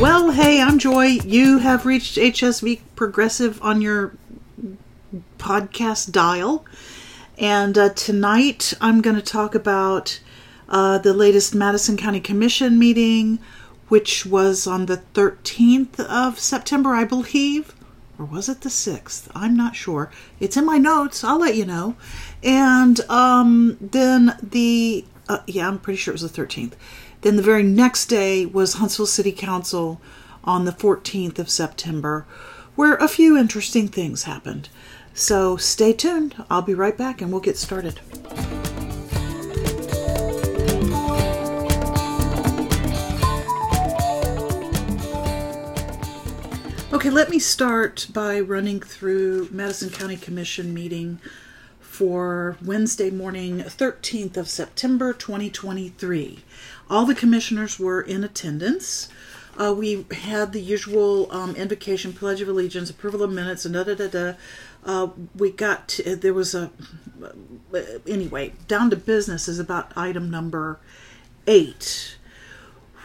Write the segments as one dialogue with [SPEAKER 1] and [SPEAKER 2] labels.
[SPEAKER 1] Well, hey, I'm Joy. You have reached HSV Progressive on your podcast dial. And uh, tonight I'm going to talk about uh, the latest Madison County Commission meeting, which was on the 13th of September, I believe. Or was it the 6th? I'm not sure. It's in my notes. I'll let you know. And um, then the, uh, yeah, I'm pretty sure it was the 13th. Then the very next day was Huntsville City Council on the 14th of September, where a few interesting things happened. So stay tuned. I'll be right back and we'll get started. Okay, let me start by running through Madison County Commission meeting for Wednesday morning, 13th of September 2023. All the commissioners were in attendance. Uh, we had the usual um, invocation, pledge of allegiance, approval of minutes, and da da da da. Uh, we got to, there was a anyway down to business is about item number eight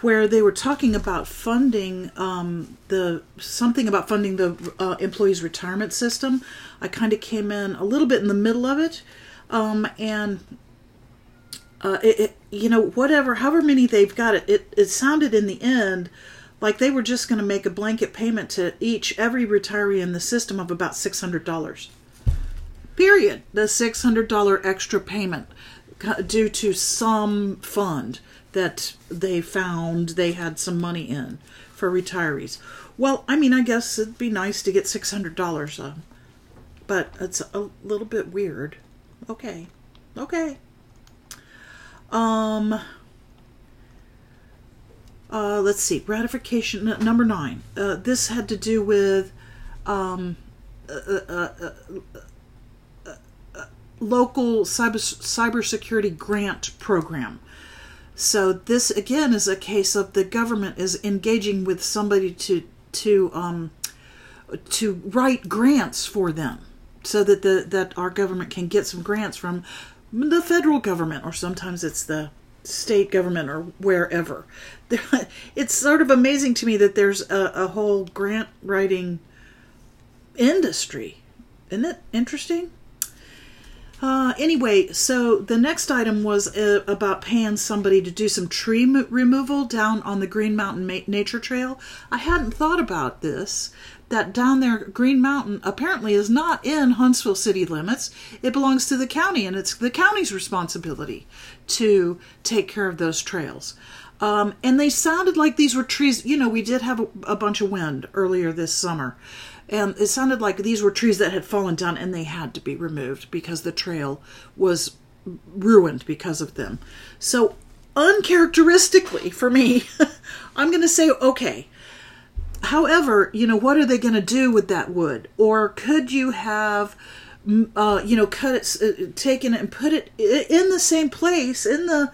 [SPEAKER 1] where they were talking about funding um, the something about funding the uh, employees retirement system i kind of came in a little bit in the middle of it um, and uh, it, it, you know whatever however many they've got it, it it sounded in the end like they were just going to make a blanket payment to each every retiree in the system of about $600 period. The $600 extra payment due to some fund that they found they had some money in for retirees. Well i mean i guess it'd be nice to get $600 uh, but it's a little bit weird. Okay. Okay um uh, let's see, ratification number nine. Uh, this had to do with um, uh, local cyber cybersecurity grant program. So this again is a case of the government is engaging with somebody to to um, to write grants for them, so that the that our government can get some grants from the federal government, or sometimes it's the state government or wherever. It's sort of amazing to me that there's a, a whole grant writing industry. Isn't it interesting? Uh, anyway, so the next item was uh, about paying somebody to do some tree removal down on the Green Mountain Ma- Nature Trail. I hadn't thought about this, that down there, Green Mountain apparently is not in Huntsville city limits. It belongs to the county, and it's the county's responsibility to take care of those trails. Um, and they sounded like these were trees. You know, we did have a, a bunch of wind earlier this summer. And it sounded like these were trees that had fallen down and they had to be removed because the trail was ruined because of them. So, uncharacteristically for me, I'm going to say, okay, However, you know, what are they going to do with that wood? Or could you have, uh, you know, cut it, uh, taken it and put it in the same place in the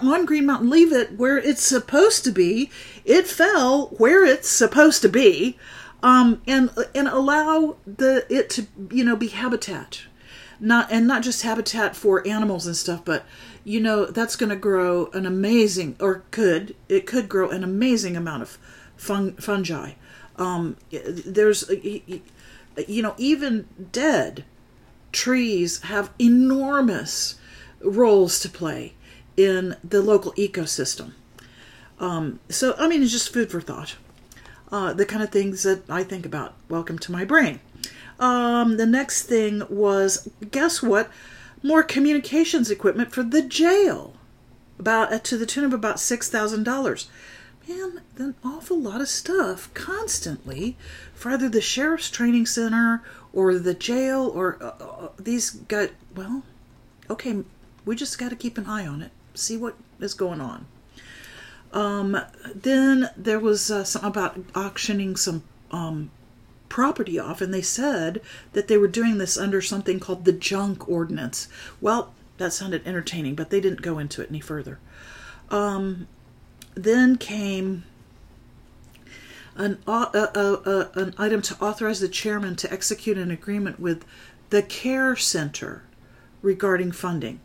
[SPEAKER 1] on Green Mountain, leave it where it's supposed to be. It fell where it's supposed to be, um, and and allow the it to you know be habitat, not and not just habitat for animals and stuff, but you know that's going to grow an amazing or could it could grow an amazing amount of fun, fungi. Um, there's, you know, even dead trees have enormous roles to play in the local ecosystem. Um, so, I mean, it's just food for thought. Uh, the kind of things that I think about. Welcome to my brain. Um, the next thing was guess what? More communications equipment for the jail, about uh, to the tune of about six thousand dollars man, an awful lot of stuff constantly for either the sheriff's training center or the jail or uh, uh, these got well okay we just got to keep an eye on it see what is going on. Um, then there was uh, about auctioning some um, property off and they said that they were doing this under something called the junk ordinance. Well that sounded entertaining but they didn't go into it any further. Um, then came an, uh, uh, uh, an item to authorize the chairman to execute an agreement with the Care Center regarding funding.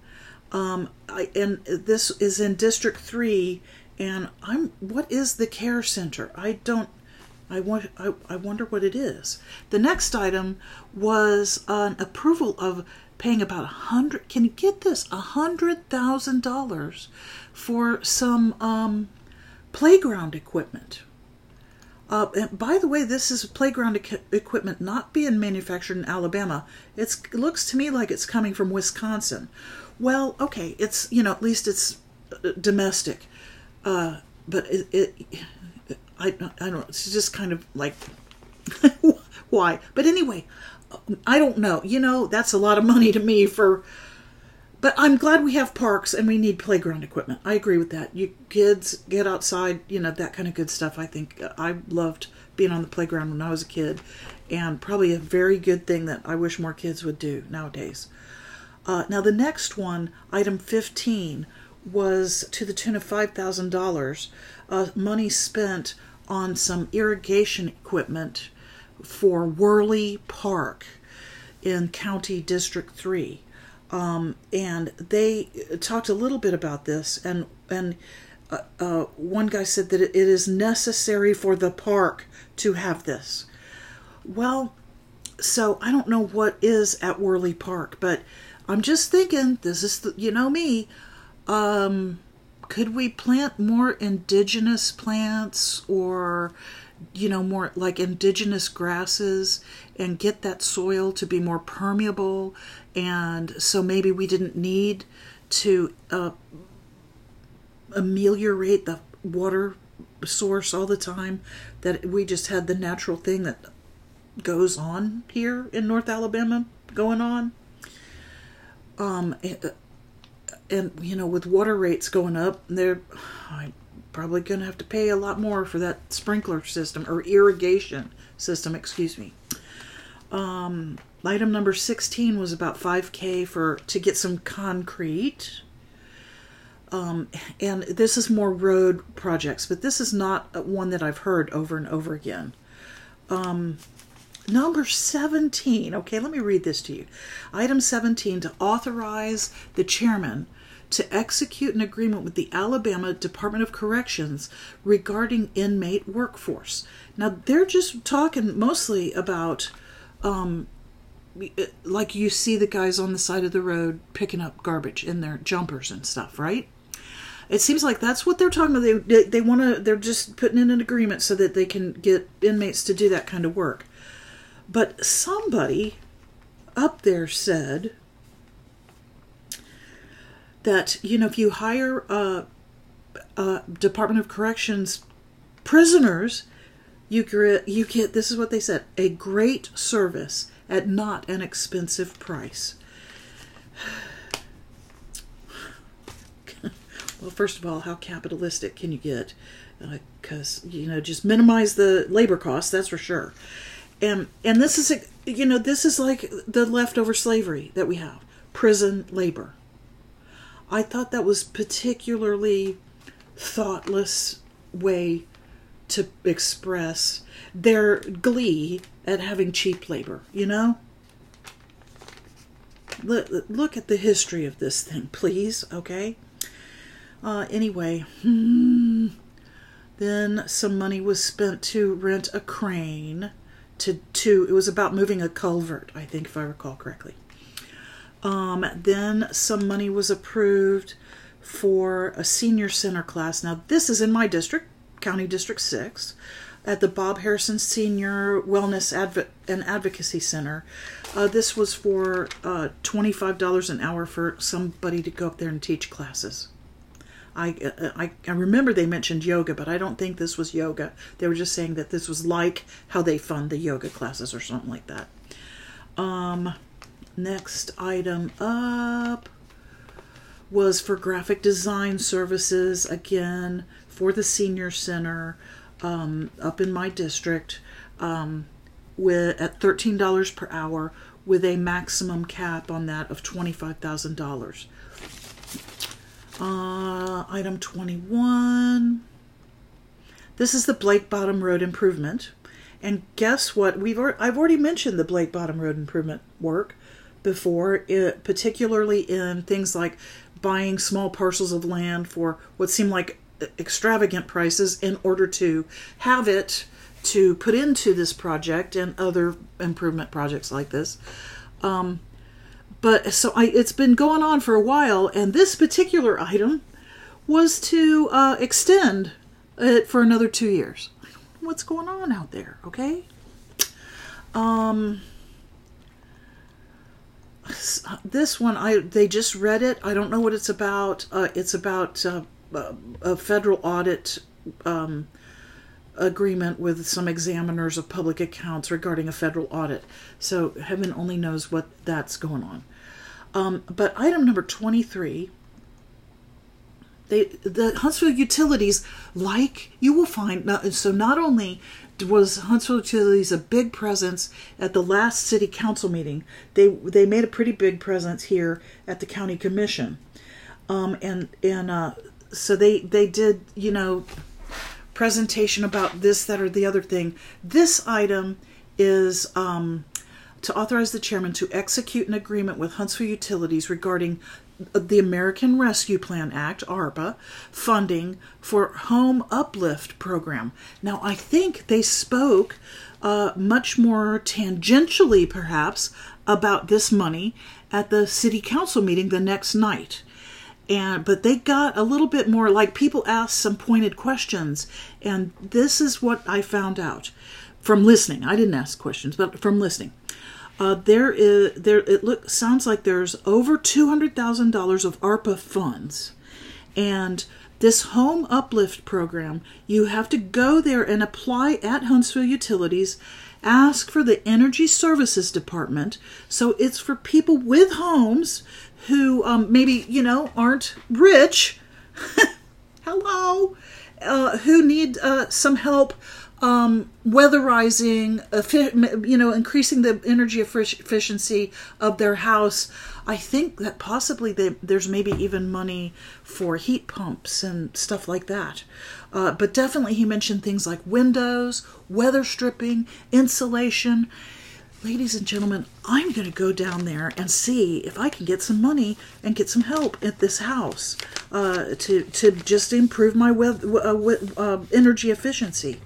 [SPEAKER 1] Um, I, and this is in District 3, And I'm what is the care center? I don't I want I, I wonder what it is. The next item was an approval of paying about a hundred can you get this a hundred thousand dollars for some um, playground equipment. Uh, by the way, this is playground e- equipment not being manufactured in Alabama. It's, it looks to me like it's coming from Wisconsin. Well, okay, it's you know at least it's uh, domestic, uh, but it, it I I don't. know, It's just kind of like why. But anyway, I don't know. You know, that's a lot of money to me for. But I'm glad we have parks and we need playground equipment. I agree with that. You kids get outside, you know, that kind of good stuff. I think I loved being on the playground when I was a kid, and probably a very good thing that I wish more kids would do nowadays. Uh, now, the next one, item 15, was to the tune of $5,000, uh, money spent on some irrigation equipment for Worley Park in County District 3. Um, and they talked a little bit about this, and and uh, uh, one guy said that it is necessary for the park to have this. Well, so I don't know what is at Worley Park, but I'm just thinking this is the, you know me. Um, could we plant more indigenous plants or you know more like indigenous grasses and get that soil to be more permeable. And so maybe we didn't need to uh, ameliorate the water source all the time that we just had the natural thing that goes on here in North Alabama going on. Um and you know with water rates going up they're I'm probably going to have to pay a lot more for that sprinkler system or irrigation system excuse me um, item number 16 was about 5k for to get some concrete um, and this is more road projects but this is not one that i've heard over and over again um, Number 17. Okay, let me read this to you. Item 17 to authorize the chairman to execute an agreement with the Alabama Department of Corrections regarding inmate workforce. Now, they're just talking mostly about, um, like you see the guys on the side of the road picking up garbage in their jumpers and stuff, right? It seems like that's what they're talking about. They, they, they want to, they're just putting in an agreement so that they can get inmates to do that kind of work. But somebody up there said that you know if you hire a, Department of Corrections prisoners, you get you get this is what they said a great service at not an expensive price. well, first of all, how capitalistic can you get? Because uh, you know, just minimize the labor costs. That's for sure. And and this is a, you know this is like the leftover slavery that we have prison labor I thought that was particularly thoughtless way to express their glee at having cheap labor, you know? Look at the history of this thing, please, okay? Uh, anyway, hmm, then some money was spent to rent a crane to, to, it was about moving a culvert, I think, if I recall correctly. Um, then some money was approved for a senior center class. Now, this is in my district, County District 6, at the Bob Harrison Senior Wellness Advo- and Advocacy Center. Uh, this was for uh, $25 an hour for somebody to go up there and teach classes. I, uh, I, I remember they mentioned yoga, but I don't think this was yoga. They were just saying that this was like how they fund the yoga classes or something like that. Um, Next item up was for graphic design services, again, for the senior center um, up in my district um, with, at $13 per hour with a maximum cap on that of $25,000. Uh, item 21. This is the Blake Bottom Road improvement. And guess what? We've I've already mentioned the Blake Bottom Road improvement work before, it, particularly in things like buying small parcels of land for what seemed like extravagant prices in order to have it to put into this project and other improvement projects like this. Um, but so I, it's been going on for a while, and this particular item was to uh, extend it for another two years. What's going on out there? Okay. Um, this one I they just read it. I don't know what it's about. Uh, it's about uh, a federal audit um, agreement with some examiners of public accounts regarding a federal audit. So heaven only knows what that's going on. Um, but item number 23 they, the Huntsville Utilities, like you will find, so not only was Huntsville Utilities a big presence at the last city council meeting, they they made a pretty big presence here at the county commission, um, and and uh, so they they did you know presentation about this, that, or the other thing. This item is um, to authorize the chairman to execute an agreement with Huntsville Utilities regarding the American Rescue Plan Act, ARPA, funding for Home Uplift Program. Now, I think they spoke uh, much more tangentially, perhaps, about this money at the city council meeting the next night. And but they got a little bit more like people asked some pointed questions and this is what i found out from listening. I didn't ask questions but from listening uh, there is there it look sounds like there's over $200000 of arpa funds. And this home uplift program you have to go there and apply at huntsville utilities ask for the energy services department. So it's for people with homes who um, maybe you know aren't rich. Hello? Uh, who need uh, some help um, weatherizing you know increasing the energy efficiency of their house. I think that possibly they, there's maybe even money for heat pumps and stuff like that. Uh, but definitely he mentioned things like windows weather stripping insulation. Ladies and gentlemen, I'm going to go down there and see if I can get some money and get some help at this house uh, to to just improve my uh, uh, energy efficiency.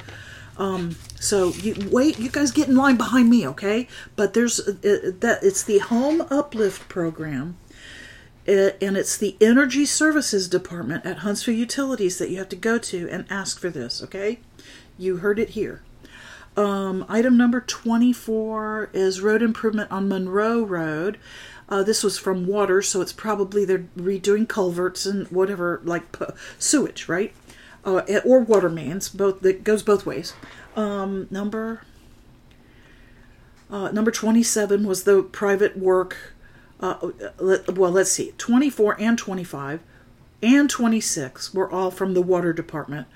[SPEAKER 1] Um, so you wait, you guys get in line behind me, okay? But there's uh, uh that it's the Home Uplift program. Uh, and it's the Energy Services Department at Huntsville Utilities that you have to go to and ask for this, okay? You heard it here. Um, item number 24 is road improvement on Monroe Road. Uh, this was from water, so it's probably they're redoing culverts and whatever, like sewage, right? Uh, or water mains. Both that goes both ways. Um, number uh, number 27 was the private work. Uh, let, well, let's see. 24 and 25 and 26 were all from the water department.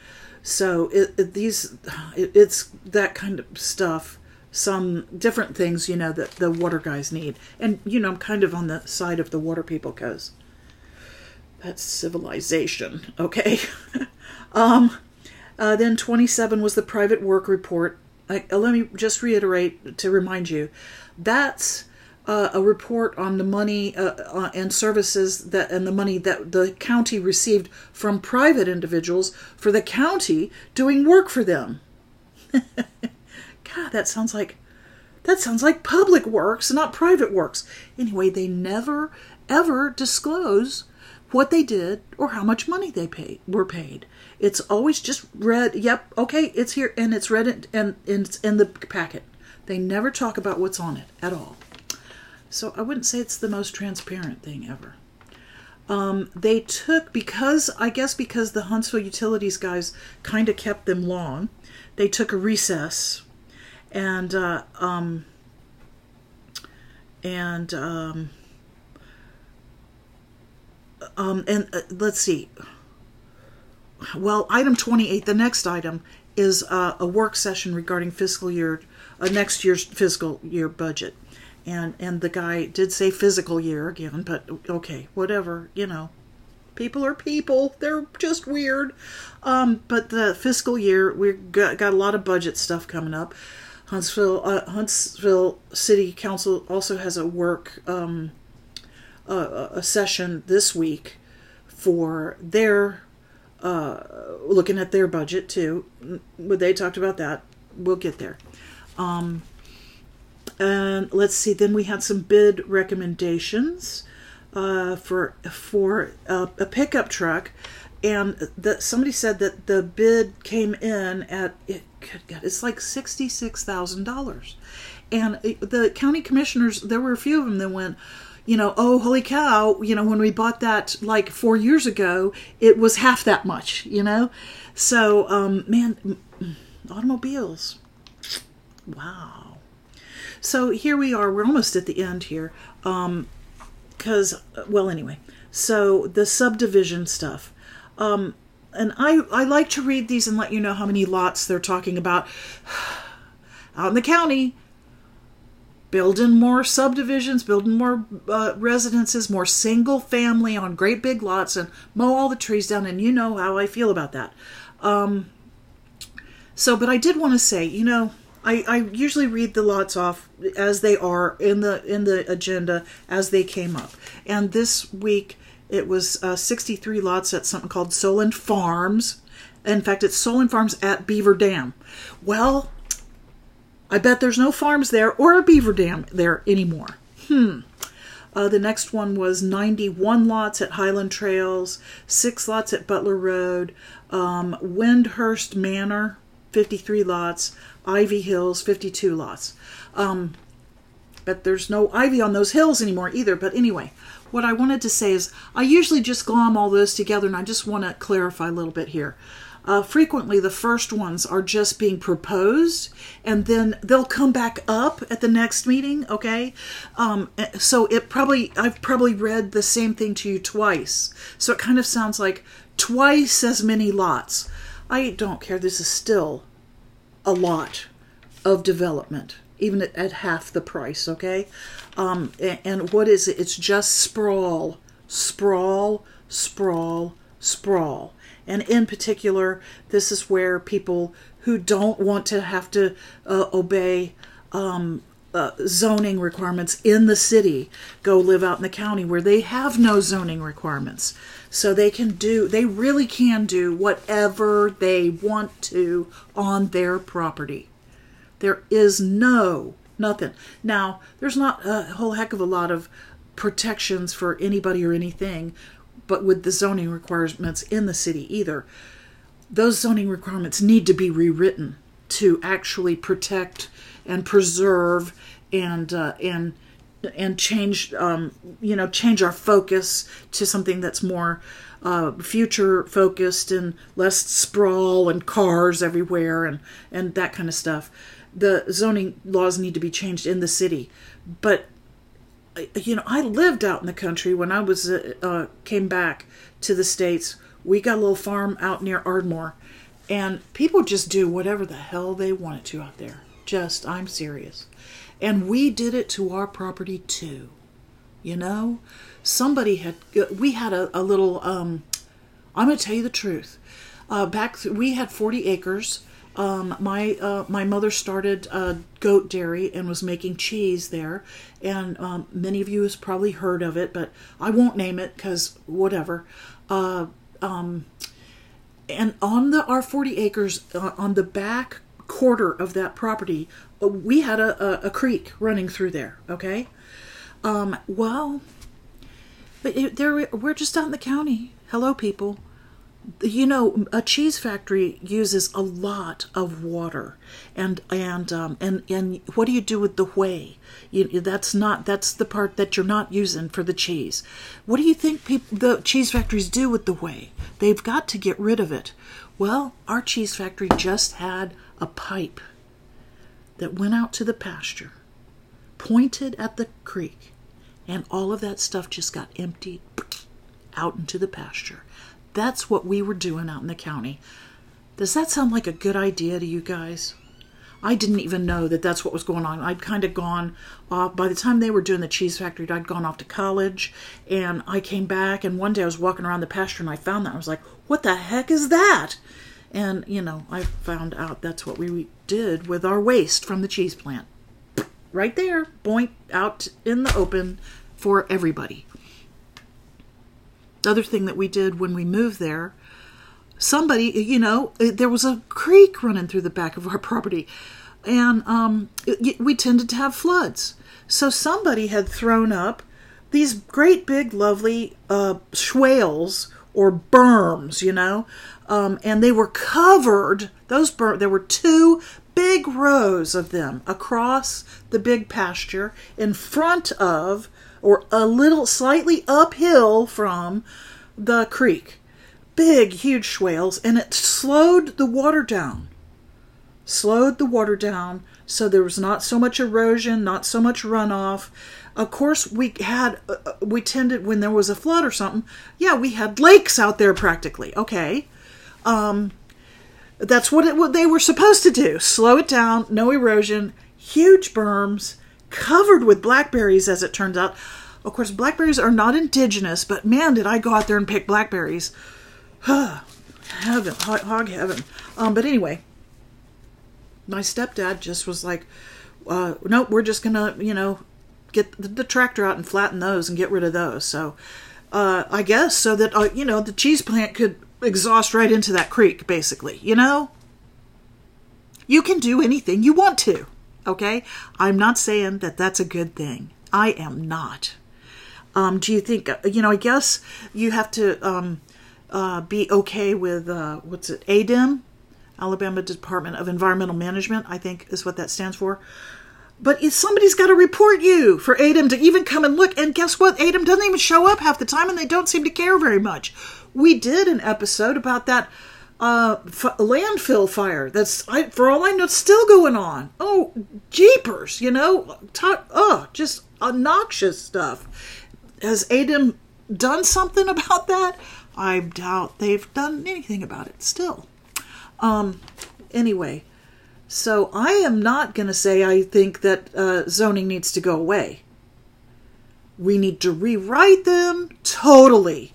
[SPEAKER 1] So it, it these it, it's that kind of stuff. Some different things, you know, that the water guys need, and you know, I'm kind of on the side of the water people because that's civilization. Okay. um, uh, then 27 was the private work report. I, uh, let me just reiterate to remind you that's uh, a report on the money uh, uh, and services that and the money that the county received from private individuals for the county doing work for them. God, that sounds like that sounds like public works, not private works. Anyway, they never ever disclose what they did or how much money they paid were paid. It's always just read. Yep, okay, it's here and it's read and, and it's in the packet. They never talk about what's on it at all. So I wouldn't say it's the most transparent thing ever. Um, they took because I guess because the Huntsville Utilities guys kind of kept them long, they took a recess, and uh, um, and um, um, and uh, let's see. Well, item twenty eight. The next item is uh, a work session regarding fiscal year, uh, next year's fiscal year budget. And and the guy did say physical year again but okay whatever you know. People are people. They're just weird. Um, but the fiscal year we've got, got a lot of budget stuff coming up. Huntsville uh, huntsville city council also has a work um, a session this week for their uh, looking at their budget too. But they talked about that. We'll get there. Um, and let's see. Then we had some bid recommendations uh, for for a, a pickup truck, and that somebody said that the bid came in at it. God, it's like sixty six thousand dollars, and the county commissioners. There were a few of them that went you know, oh, holy cow, you know, when we bought that like four years ago, it was half that much, you know? So, um, man, automobiles. Wow. So here we are. We're almost at the end here. Um, because, well, anyway, so the subdivision stuff. Um, and I, I like to read these and let you know how many lots they're talking about. Out in the county, building more subdivisions, building more uh, residences, more single family on great big lots, and mow all the trees down. And you know how I feel about that. Um, so, but I did want to say, you know, I, I usually read the lots off as they are in the in the agenda as they came up. And this week it was uh, 63 lots at something called Solon Farms. In fact, it's Solon Farms at Beaver Dam. Well, I bet there's no farms there or a beaver dam there anymore. Hmm. Uh, the next one was 91 lots at Highland Trails, six lots at Butler Road, um, Windhurst Manor, 53 lots, Ivy Hills, 52 lots. Um, but there's no ivy on those hills anymore either. But anyway, what I wanted to say is I usually just glom all those together, and I just want to clarify a little bit here. Uh, frequently, the first ones are just being proposed, and then they'll come back up at the next meeting. Okay, um, so it probably I've probably read the same thing to you twice, so it kind of sounds like twice as many lots. I don't care. This is still a lot of development, even at, at half the price. Okay, um, and, and what is it? It's just sprawl, sprawl, sprawl, sprawl. And in particular, this is where people who don't want to have to uh, obey um, uh, zoning requirements in the city go live out in the county where they have no zoning requirements. So they can do, they really can do whatever they want to on their property. There is no, nothing. Now, there's not a whole heck of a lot of protections for anybody or anything but with the zoning requirements in the city either. Those zoning requirements need to be rewritten to actually protect and preserve and uh, and and change um, you know change our focus to something that's more uh, future focused and less sprawl and cars everywhere and and that kind of stuff. The zoning laws need to be changed in the city, but you know, I lived out in the country when I was uh, uh, came back to the states. We got a little farm out near Ardmore, and people just do whatever the hell they wanted to out there. Just, I'm serious, and we did it to our property too. You know, somebody had uh, we had a, a little. Um, I'm going to tell you the truth. Uh, back th- we had 40 acres um, my uh, my mother started a goat dairy and was making cheese there, and um, many of you has probably heard of it, but I won't name it because whatever. Uh, um, and on the our forty acres uh, on the back quarter of that property, uh, we had a, a, a, creek running through there. Okay, um, well, but it, there we're just out in the county. Hello, people you know a cheese factory uses a lot of water and and um, and and what do you do with the whey? You, that's not that's the part that you're not using for the cheese. What do you think people the cheese factories do with the whey? They've got to get rid of it. Well our cheese factory just had a pipe that went out to the pasture pointed at the creek and all of that stuff just got emptied out into the pasture that's what we were doing out in the county. Does that sound like a good idea to you guys? I didn't even know that that's what was going on. I'd kind of gone off, by the time they were doing the cheese factory, I'd gone off to college and I came back and one day I was walking around the pasture and I found that. I was like, what the heck is that? And, you know, I found out that's what we did with our waste from the cheese plant. Right there, point out in the open for everybody. The other thing that we did when we moved there, somebody, you know, there was a creek running through the back of our property, and um, it, we tended to have floods. So somebody had thrown up these great big, lovely uh, swales or berms, you know, um, and they were covered. Those there were two big rows of them across the big pasture in front of, or a little slightly uphill from the creek. Big, huge swales, and it slowed the water down. Slowed the water down so there was not so much erosion, not so much runoff. Of course, we had, uh, uh we tended, when there was a flood or something, yeah, we had lakes out there practically. Okay. Um, that's what, it, what they were supposed to do slow it down, no erosion, huge berms, covered with blackberries, as it turns out. Of course, blackberries are not indigenous, but man, did I go out there and pick blackberries. heaven, hog heaven. Um, but anyway, my stepdad just was like, uh, nope, we're just gonna, you know, get the, the, tractor out and flatten those and get rid of those. So, uh, I guess so that, uh, you know, the cheese plant could exhaust right into that creek, basically, you know? You can do anything you want to, okay? I'm not saying that that's a good thing. I am not. Um, do you think, uh, you know, I guess you have to um, uh, be okay with, uh, what's it, ADEM? Alabama Department of Environmental Management, I think is what that stands for. But somebody's got to report you for ADEM to even come and look. And guess what? ADEM doesn't even show up half the time and they don't seem to care very much. We did an episode about that uh, f- landfill fire that's, I, for all I know, still going on. Oh, jeepers, you know? T- oh, just obnoxious stuff. Has ADEM done something about that? I doubt they've done anything about it still. Um, anyway, so I am not going to say I think that uh, zoning needs to go away. We need to rewrite them totally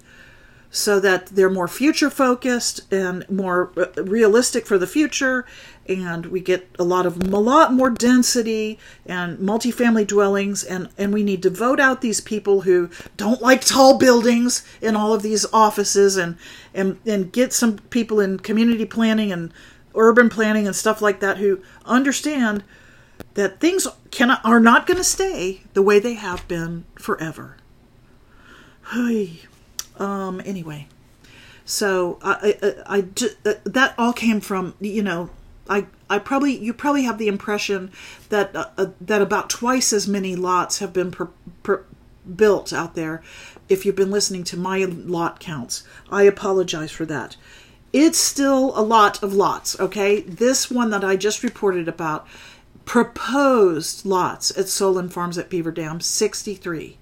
[SPEAKER 1] so that they're more future focused and more uh, realistic for the future and we get a lot of a lot more density and multifamily dwellings and and we need to vote out these people who don't like tall buildings in all of these offices and and and get some people in community planning and urban planning and stuff like that who understand that things cannot are not going to stay the way they have been forever. Hey. Um, anyway, so I, I, I, uh, that all came from you know I I probably you probably have the impression that uh, uh, that about twice as many lots have been per, per, built out there. If you've been listening to my lot counts, I apologize for that. It's still a lot of lots. Okay, this one that I just reported about proposed lots at Solon Farms at Beaver Dam sixty three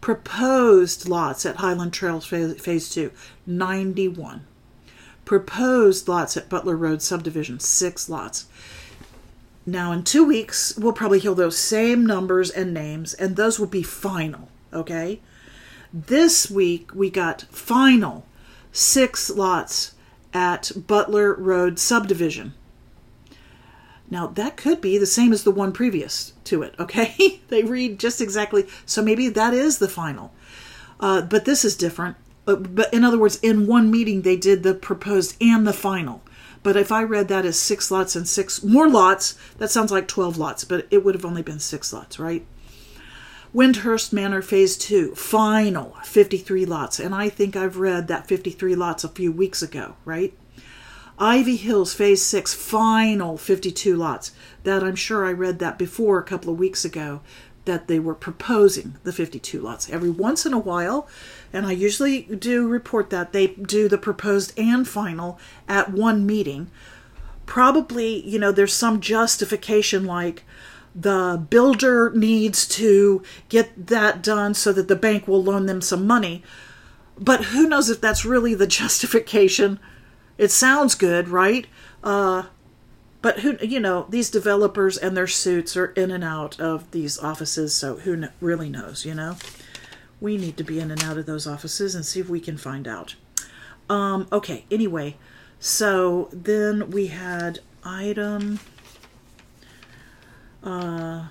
[SPEAKER 1] proposed lots at Highland Trails Phase 2, 91. Proposed lots at Butler Road subdivision, 6 lots. Now, in two weeks, we'll probably hear those same numbers and names, and those will be final, okay? This week, we got final six lots at Butler Road subdivision. Now, that could be the same as the one previous to it, okay? they read just exactly, so maybe that is the final. Uh, but this is different. Uh, but in other words, in one meeting, they did the proposed and the final. But if I read that as six lots and six more lots, that sounds like 12 lots, but it would have only been six lots, right? Windhurst Manor Phase 2, final 53 lots. And I think I've read that 53 lots a few weeks ago, right? Ivy Hills Phase 6, final 52 lots. That I'm sure I read that before a couple of weeks ago that they were proposing the 52 lots. Every once in a while, and I usually do report that, they do the proposed and final at one meeting. Probably, you know, there's some justification like the builder needs to get that done so that the bank will loan them some money. But who knows if that's really the justification it sounds good, right? Uh, but who you know these developers and their suits are in and out of these offices, so who kn- really knows? You know, we need to be in and out of those offices and see if we can find out. Um, okay. Anyway, so then we had item. Uh,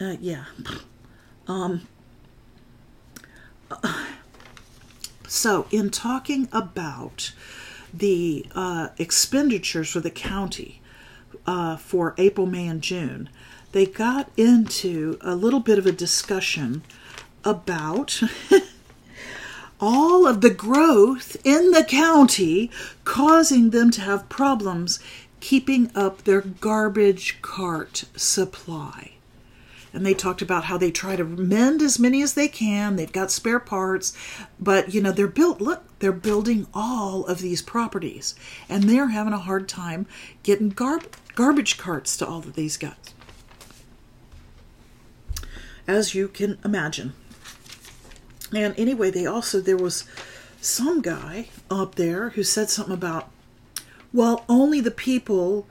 [SPEAKER 1] uh yeah. Um. Uh, So, in talking about the uh, expenditures for the county uh, for April, May, and June, they got into a little bit of a discussion about all of the growth in the county causing them to have problems keeping up their garbage cart supply. And they talked about how they try to mend as many as they can. They've got spare parts, but you know, they're built, look, they're building all of these properties and they're having a hard time getting gar- garbage carts to all of these guys. As you can imagine. And anyway, they also, there was some guy up there who said something about, well, only the people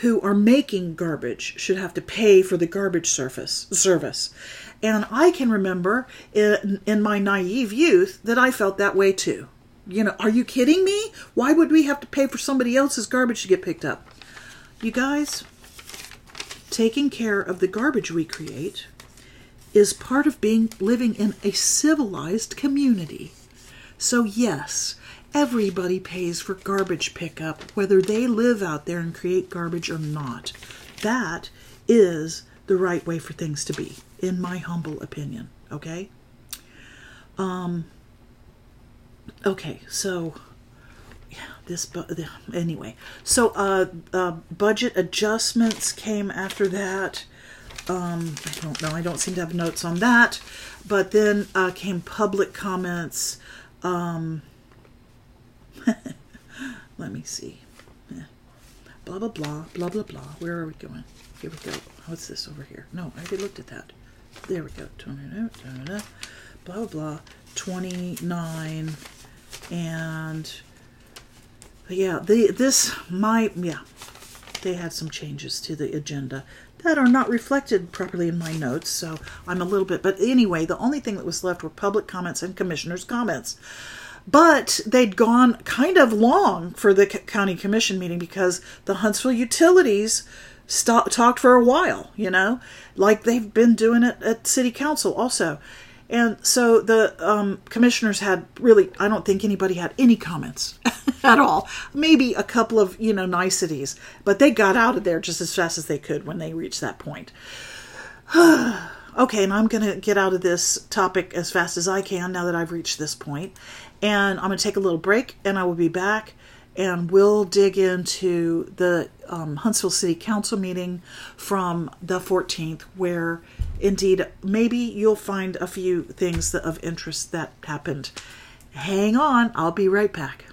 [SPEAKER 1] who are making garbage should have to pay for the garbage surface service. And I can remember in, in my naive youth that I felt that way too. You know, are you kidding me? Why would we have to pay for somebody else's garbage to get picked up? You guys, taking care of the garbage we create is part of being living in a civilized community. So yes, everybody pays for garbage pickup whether they live out there and create garbage or not. That is the right way for things to be in my humble opinion, okay? Um okay, so yeah, this bu- anyway. So uh, uh budget adjustments came after that um, I don't know. I don't seem to have notes on that. But then uh, came public comments. Um, let me see. Blah, blah, blah, blah, blah, blah. Where are we going? Here we go. Oh, What's this over here? No, I already looked at that. There we go. Blah, blah, blah. 29. And yeah, the this might, yeah, they had some changes to the agenda that are not reflected properly in my notes, so I'm a little bit. But anyway, the only thing that was left were public comments and commissioners' comments. But they'd gone kind of long for the county commission meeting because the Huntsville utilities stop, talked for a while, you know, like they've been doing it at city council also. And so the um, commissioners had really, I don't think anybody had any comments at all. Maybe a couple of, you know, niceties, but they got out of there just as fast as they could when they reached that point. okay, and I'm going to get out of this topic as fast as I can now that I've reached this point. And I'm going to take a little break and I will be back and we'll dig into the um, Huntsville City Council meeting from the 14th, where Indeed, maybe you'll find a few things of interest that happened. Hang on, I'll be right back.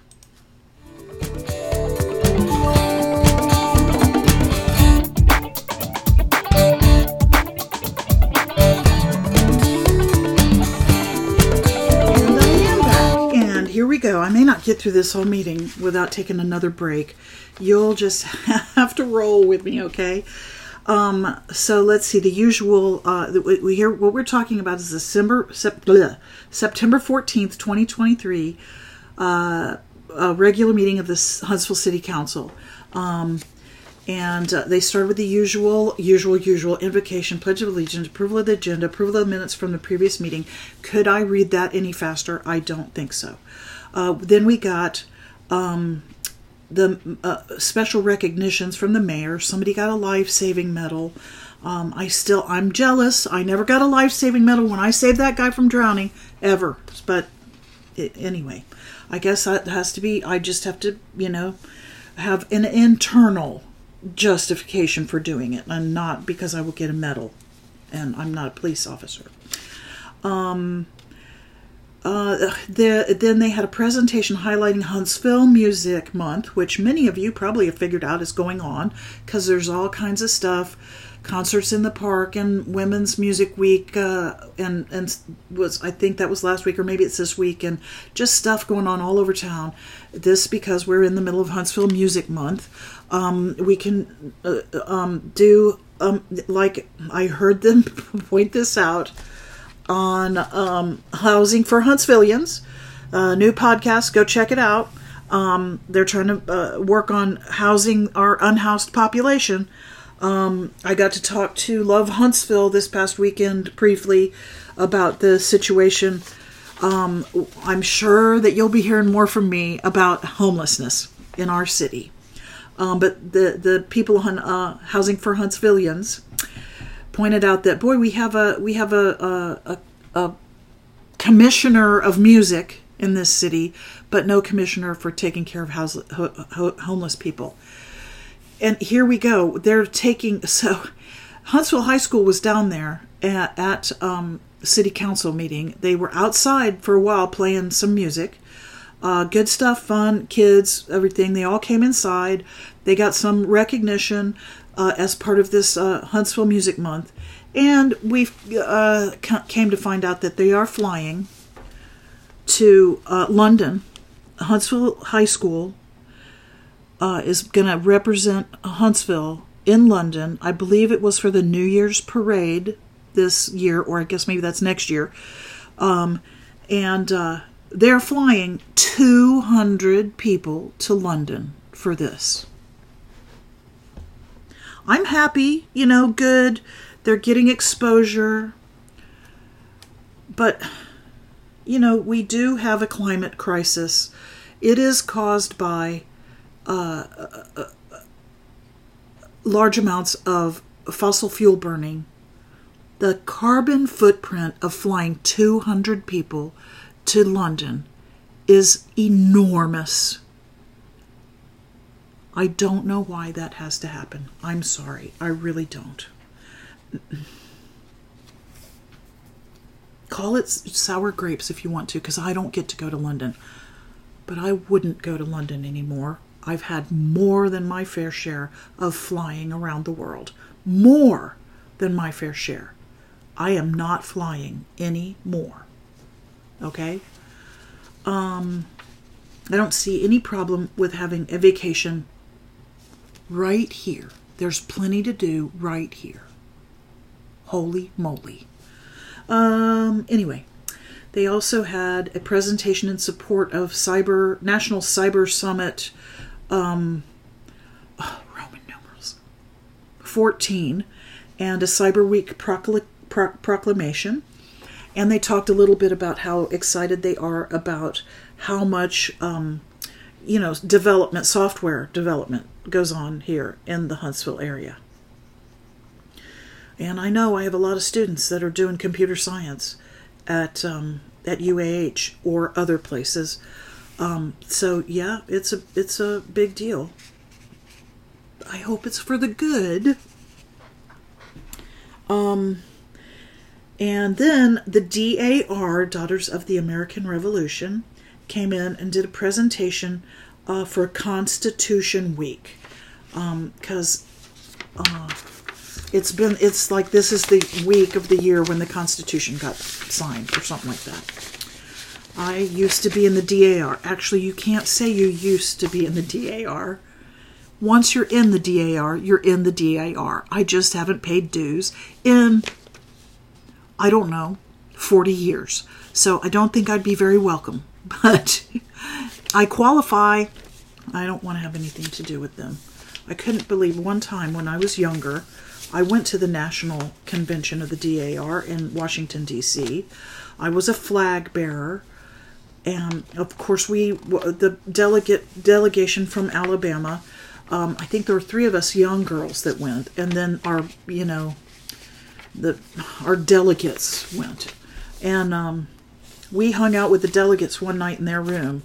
[SPEAKER 1] Here we go. I may not get through this whole meeting without taking another break. You'll just have to roll with me, okay? Um, so let's see. The usual uh, we hear what we're talking about is December sep, bleh, September fourteenth, twenty twenty three, uh, a regular meeting of the Huntsville City Council. Um, and uh, they start with the usual, usual, usual invocation, pledge of allegiance, approval of the agenda, approval of the minutes from the previous meeting. Could I read that any faster? I don't think so. Uh, then we got um, the uh, special recognitions from the mayor. Somebody got a life saving medal. Um, I still, I'm jealous. I never got a life saving medal when I saved that guy from drowning, ever. But it, anyway, I guess that has to be, I just have to, you know, have an internal justification for doing it and not because I will get a medal and I'm not a police officer. Um, uh, the, then they had a presentation highlighting Huntsville Music Month, which many of you probably have figured out is going on because there's all kinds of stuff, concerts in the park and Women's Music Week, uh, and and was I think that was last week or maybe it's this week, and just stuff going on all over town. This because we're in the middle of Huntsville Music Month. Um, we can uh, um, do um, like I heard them point this out on um, housing for Huntsvillians. Uh, new podcast, go check it out. Um, they're trying to uh, work on housing our unhoused population. Um, I got to talk to Love Huntsville this past weekend briefly about the situation um, I'm sure that you'll be hearing more from me about homelessness in our city. Um, but the the people on uh, housing for Huntsvillians pointed out that boy, we have a we have a a, a, a commissioner of music in this city, but no commissioner for taking care of house, ho, ho, homeless people. And here we go. They're taking so Huntsville High School was down there at, at um, city council meeting. They were outside for a while playing some music. Uh, good stuff, fun, kids, everything. They all came inside. They got some recognition uh, as part of this uh, Huntsville Music Month. And we uh, came to find out that they are flying to uh, London. Huntsville High School uh, is going to represent Huntsville in London. I believe it was for the New Year's parade this year, or I guess maybe that's next year. Um, and uh, they're flying 200 people to London for this. I'm happy, you know, good. They're getting exposure. But, you know, we do have a climate crisis. It is caused by uh, uh, uh large amounts of fossil fuel burning the carbon footprint of flying 200 people to London is enormous. I don't know why that has to happen. I'm sorry. I really don't. Call it sour grapes if you want to, because I don't get to go to London. But I wouldn't go to London anymore. I've had more than my fair share of flying around the world. More than my fair share. I am not flying anymore. Okay? Um, I don't see any problem with having a vacation right here. There's plenty to do right here. Holy moly. Um, anyway, they also had a presentation in support of Cyber National Cyber Summit um, oh, Roman numerals 14 and a Cyber Week procl- pro- proclamation. And they talked a little bit about how excited they are about how much, um, you know, development, software development goes on here in the Huntsville area. And I know I have a lot of students that are doing computer science at um, at UAH or other places. Um, so yeah, it's a it's a big deal. I hope it's for the good. Um, and then the DAR, Daughters of the American Revolution, came in and did a presentation uh, for Constitution Week. Because um, uh, it's been, it's like this is the week of the year when the Constitution got signed or something like that. I used to be in the DAR. Actually, you can't say you used to be in the DAR. Once you're in the DAR, you're in the DAR. I just haven't paid dues in I don't know, 40 years. So I don't think I'd be very welcome. But I qualify. I don't want to have anything to do with them. I couldn't believe one time when I was younger, I went to the national convention of the DAR in Washington, D.C. I was a flag bearer. And of course, we, the delegate delegation from Alabama, um, I think there were three of us young girls that went, and then our, you know, the our delegates went, and um, we hung out with the delegates one night in their room,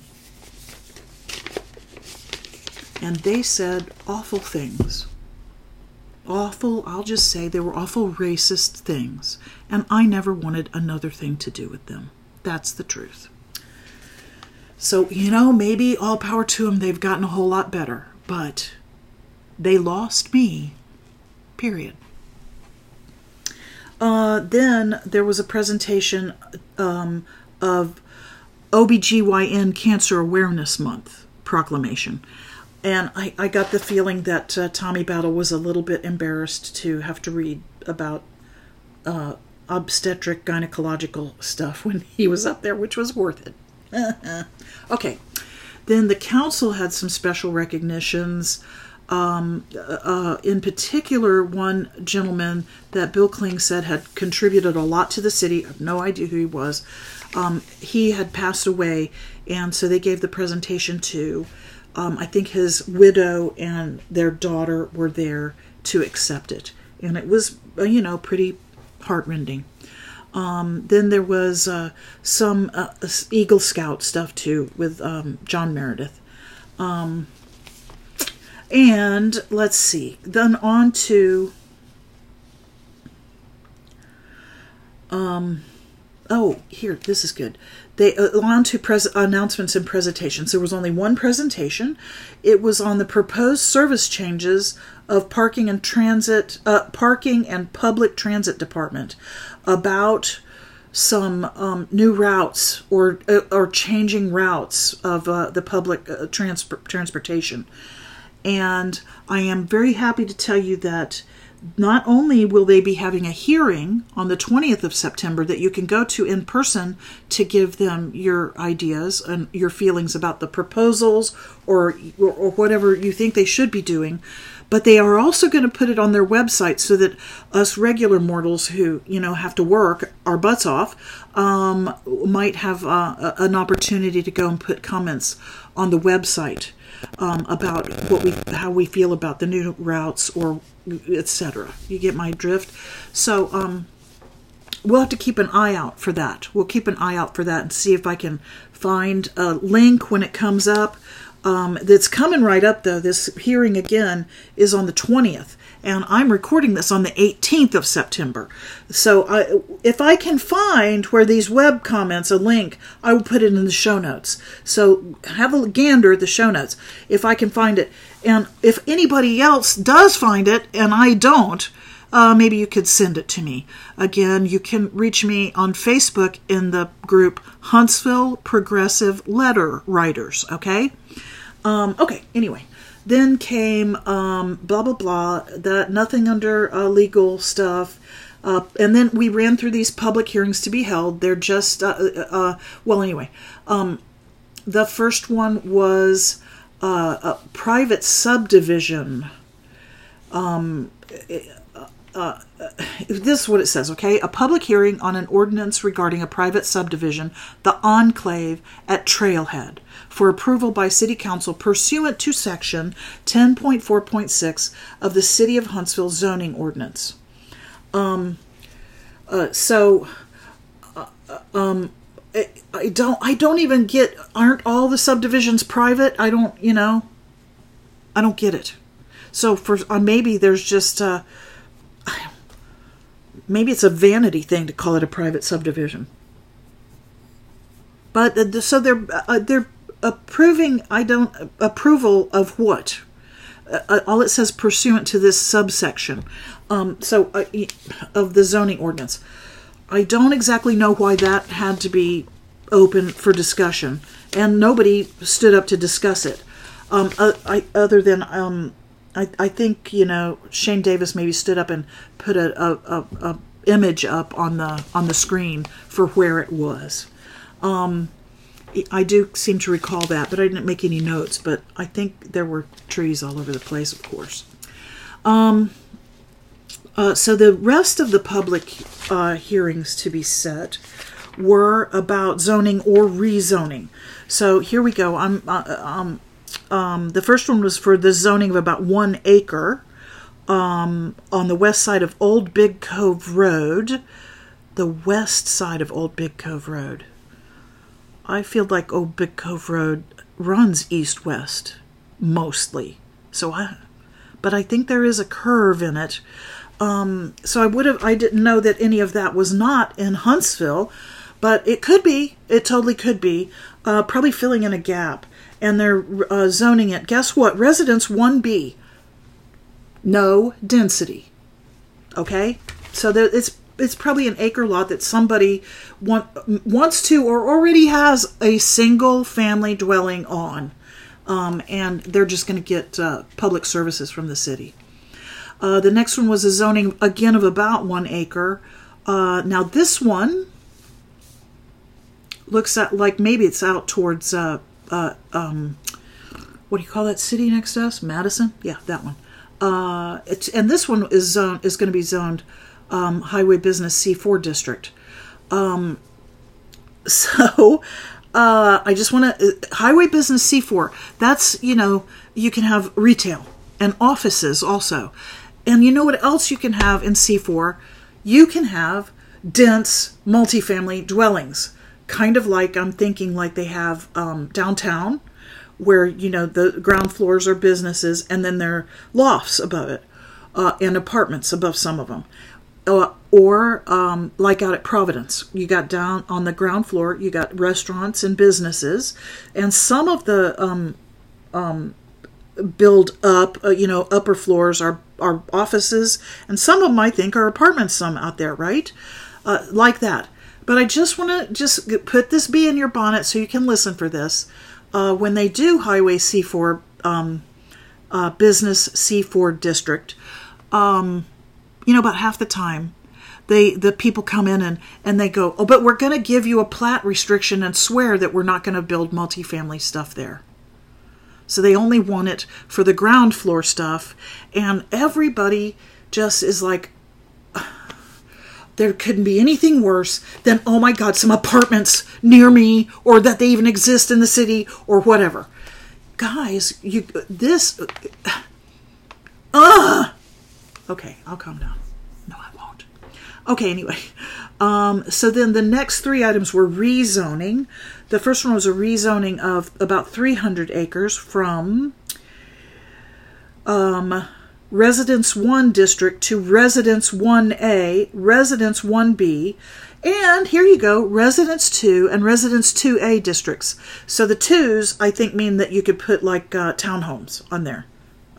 [SPEAKER 1] and they said awful things. Awful, I'll just say they were awful racist things, and I never wanted another thing to do with them. That's the truth. So, you know, maybe all power to them, they've gotten a whole lot better, but they lost me, period. Uh, then there was a presentation um, of OBGYN Cancer Awareness Month proclamation. And I, I got the feeling that uh, Tommy Battle was a little bit embarrassed to have to read about uh, obstetric gynecological stuff when he was up there, which was worth it. okay. Then the council had some special recognitions. Um, uh, in particular, one gentleman that Bill Kling said had contributed a lot to the city. I have no idea who he was. Um, he had passed away, and so they gave the presentation to. Um, I think his widow and their daughter were there to accept it, and it was uh, you know pretty heartrending. Um, then there was uh, some uh, Eagle Scout stuff too with um, John Meredith. Um, and let's see, then on to. Um, oh, here, this is good. They uh, on to pres- announcements and presentations. There was only one presentation. It was on the proposed service changes of parking and transit, uh, parking and public transit department, about some um, new routes or uh, or changing routes of uh, the public uh, trans- transportation. And I am very happy to tell you that not only will they be having a hearing on the 20th of September that you can go to in person to give them your ideas and your feelings about the proposals or or, or whatever you think they should be doing, but they are also going to put it on their website so that us regular mortals who you know have to work our butts off um, might have uh, an opportunity to go and put comments on the website um, about what we how we feel about the new routes or etc. You get my drift. So um, we'll have to keep an eye out for that. We'll keep an eye out for that and see if I can find a link when it comes up. Um, that's coming right up though. This hearing again is on the twentieth and I'm recording this on the 18th of September. So I, if I can find where these web comments a link, I will put it in the show notes. So have a gander at the show notes if I can find it. And if anybody else does find it and I don't, uh, maybe you could send it to me. Again, you can reach me on Facebook in the group Huntsville Progressive Letter Writers. Okay. Um, okay. Anyway, then came um, blah blah blah. That nothing under uh, legal stuff. Uh, and then we ran through these public hearings to be held. They're just uh, uh, uh well, anyway. Um, the first one was a private subdivision. Um, uh, this is what it says, okay? A public hearing on an ordinance regarding a private subdivision, the enclave at Trailhead, for approval by City Council pursuant to Section 10.4.6 of the City of Huntsville zoning ordinance. Um, uh, so, uh, um, I don't, I don't even get. Aren't all the subdivisions private? I don't, you know, I don't get it. So for uh, maybe there's just. Uh, maybe it's a vanity thing to call it a private subdivision. But uh, so they're uh, they're approving. I don't approval of what. Uh, all it says pursuant to this subsection, um, so uh, of the zoning ordinance. I don't exactly know why that had to be open for discussion, and nobody stood up to discuss it. Um, uh, I, other than um, I, I think you know Shane Davis maybe stood up and put a, a, a, a image up on the on the screen for where it was. Um, I do seem to recall that, but I didn't make any notes. But I think there were trees all over the place, of course. Um, uh, so the rest of the public uh, hearings to be set were about zoning or rezoning. So here we go. I'm uh, um, um, the first one was for the zoning of about one acre um, on the west side of Old Big Cove Road. The west side of Old Big Cove Road. I feel like Old Big Cove Road runs east west mostly. So I, but I think there is a curve in it. Um, so I would have, I didn't know that any of that was not in Huntsville, but it could be. It totally could be. Uh, probably filling in a gap and they're uh, zoning it. Guess what? Residence 1B, no density. Okay? So there, it's it's probably an acre lot that somebody want, wants to or already has a single family dwelling on. Um, and they're just going to get uh, public services from the city. Uh, the next one was a zoning, again, of about one acre. Uh, now, this one looks at like maybe it's out towards uh, uh, um, what do you call that city next to us? Madison? Yeah, that one. Uh, it's, and this one is zone, is going to be zoned um, Highway Business C4 district. Um, so uh, I just want to highway business C4. That's you know you can have retail and offices also, and you know what else you can have in C4? You can have dense multifamily dwellings, kind of like I'm thinking like they have um, downtown, where you know the ground floors are businesses and then there are lofts above it, uh, and apartments above some of them. Uh, or um, like out at Providence, you got down on the ground floor, you got restaurants and businesses, and some of the um, um, build up, uh, you know, upper floors are are offices, and some of them I think are apartments. Some out there, right? Uh, like that. But I just want to just put this bee in your bonnet so you can listen for this. Uh, when they do Highway C4 um, uh, Business C4 District, um, you know, about half the time, they the people come in and and they go, oh, but we're going to give you a plat restriction and swear that we're not going to build multifamily stuff there. So they only want it for the ground floor stuff, and everybody just is like, there couldn't be anything worse than oh my god some apartments near me or that they even exist in the city or whatever guys you this uh okay i'll calm down no i won't okay anyway um, so then the next three items were rezoning the first one was a rezoning of about 300 acres from um, Residence 1 district to Residence 1A, Residence 1B, and here you go, Residence 2 and Residence 2A districts. So the twos, I think, mean that you could put like uh, townhomes on there.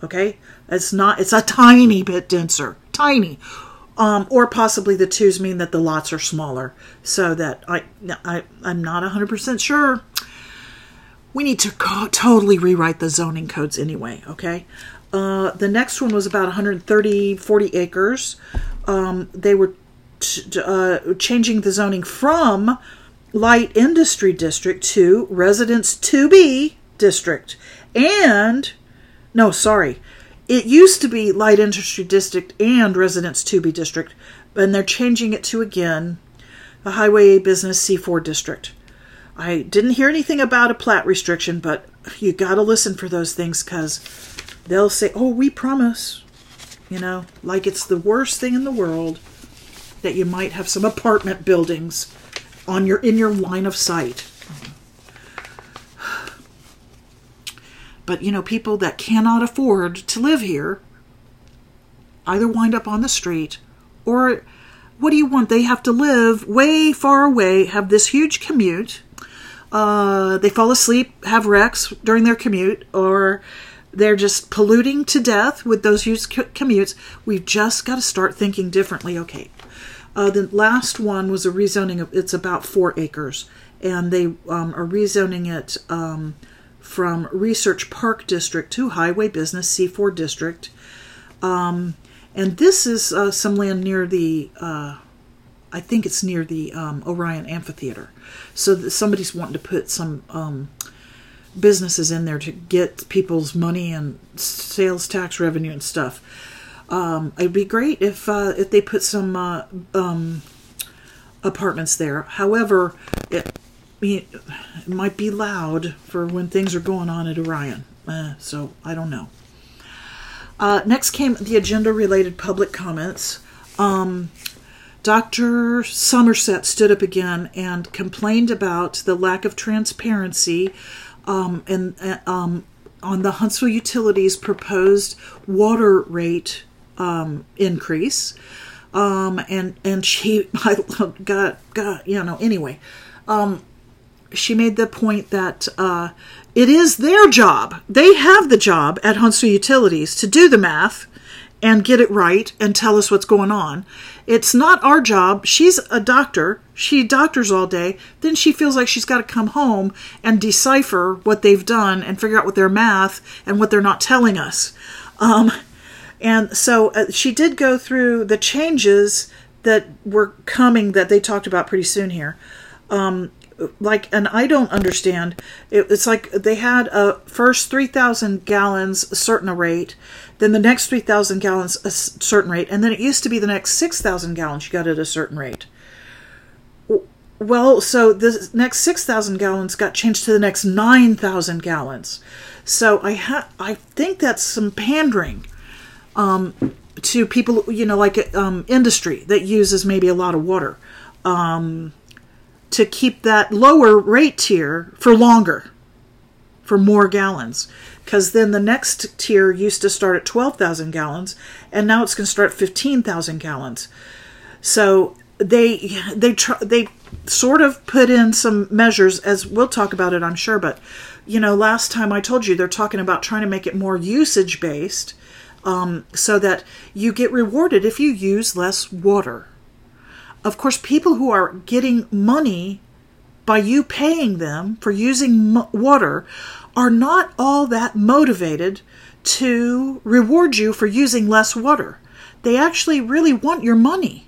[SPEAKER 1] Okay? It's not, it's a tiny bit denser. Tiny. Um, or possibly the twos mean that the lots are smaller. So that I, I, I'm not 100% sure. We need to co- totally rewrite the zoning codes anyway, okay? Uh, the next one was about 130, 40 acres. Um, they were t- uh, changing the zoning from light industry district to residence 2B district. And, no, sorry, it used to be light industry district and residence 2B district, and they're changing it to again the highway A business C4 district. I didn't hear anything about a plat restriction, but you got to listen for those things because they'll say, "Oh, we promise," you know, like it's the worst thing in the world that you might have some apartment buildings on your in your line of sight. But you know, people that cannot afford to live here either wind up on the street or what do you want? They have to live way far away, have this huge commute. Uh, they fall asleep, have wrecks during their commute, or they're just polluting to death with those huge commutes. We've just got to start thinking differently. Okay. Uh, the last one was a rezoning of it's about four acres, and they um, are rezoning it um, from Research Park District to Highway Business C4 District. Um, and this is uh, some land near the, uh, I think it's near the um, Orion Amphitheater. So somebody's wanting to put some um, businesses in there to get people's money and sales tax revenue and stuff. Um, it'd be great if uh, if they put some uh, um, apartments there. However, it, it, might be loud for when things are going on at Orion. Uh, so I don't know. Uh, next came the agenda related public comments. Um, Dr. Somerset stood up again and complained about the lack of transparency um, and uh, um, on the Huntsville Utilities proposed water rate um, increase. Um, and and she I got got you know anyway, um, she made the point that uh, it is their job. They have the job at Huntsville Utilities to do the math and get it right and tell us what's going on. It's not our job. She's a doctor. She doctors all day. Then she feels like she's got to come home and decipher what they've done and figure out what their math and what they're not telling us. Um, and so uh, she did go through the changes that were coming that they talked about pretty soon here. Um, like and i don't understand. It, it's like they had a first 3000 gallons certain rate then the next 3000 gallons a certain rate and then it used to be the next 6000 gallons you got at a certain rate. Well, so the next 6,000 gallons got changed to the next 9,000 gallons. So I ha- I think that's some pandering um, to people, you know, like um, industry that uses maybe a lot of water. Um, to keep that lower rate tier for longer, for more gallons. Because then the next tier used to start at 12,000 gallons, and now it's going to start at 15,000 gallons. So they they try they sort of put in some measures as we'll talk about it i'm sure but you know last time i told you they're talking about trying to make it more usage based um, so that you get rewarded if you use less water of course people who are getting money by you paying them for using water are not all that motivated to reward you for using less water they actually really want your money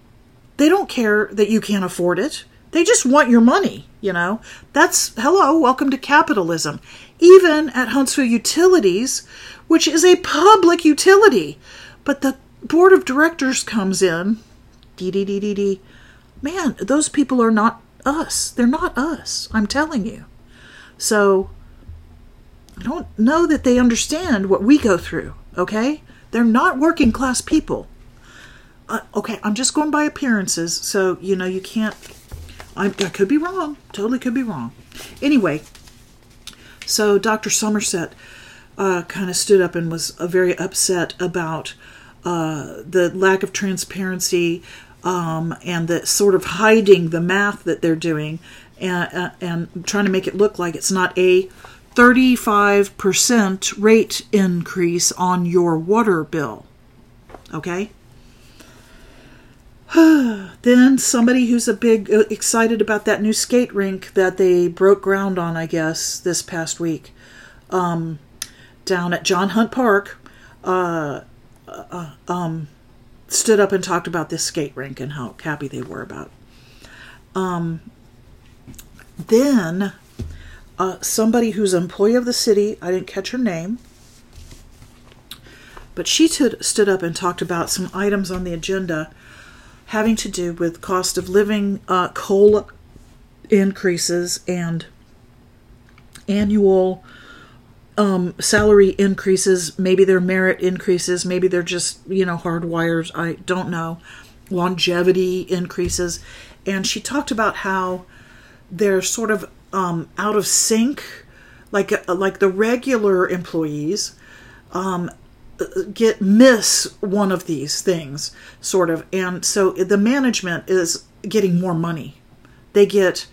[SPEAKER 1] they don't care that you can't afford it. They just want your money, you know. That's hello, welcome to capitalism. Even at Huntsville Utilities, which is a public utility, but the board of directors comes in, dee dee dee dee dee. Man, those people are not us. They're not us. I'm telling you. So I don't know that they understand what we go through, okay? They're not working class people uh, okay, I'm just going by appearances, so you know you can't. I, I could be wrong. Totally could be wrong. Anyway, so Dr. Somerset uh, kind of stood up and was uh, very upset about uh, the lack of transparency um, and the sort of hiding the math that they're doing and, uh, and trying to make it look like it's not a 35% rate increase on your water bill. Okay? then somebody who's a big uh, excited about that new skate rink that they broke ground on, I guess, this past week, um, down at John Hunt Park, uh, uh, um, stood up and talked about this skate rink and how happy they were about. Um, then uh, somebody who's employee of the city, I didn't catch her name, but she t- stood up and talked about some items on the agenda having to do with cost of living, uh, COLA increases, and annual um, salary increases. Maybe they're merit increases. Maybe they're just, you know, hard wires. I don't know. Longevity increases. And she talked about how they're sort of um, out of sync, like uh, like the regular employees um, get miss one of these things sort of and so the management is getting more money they get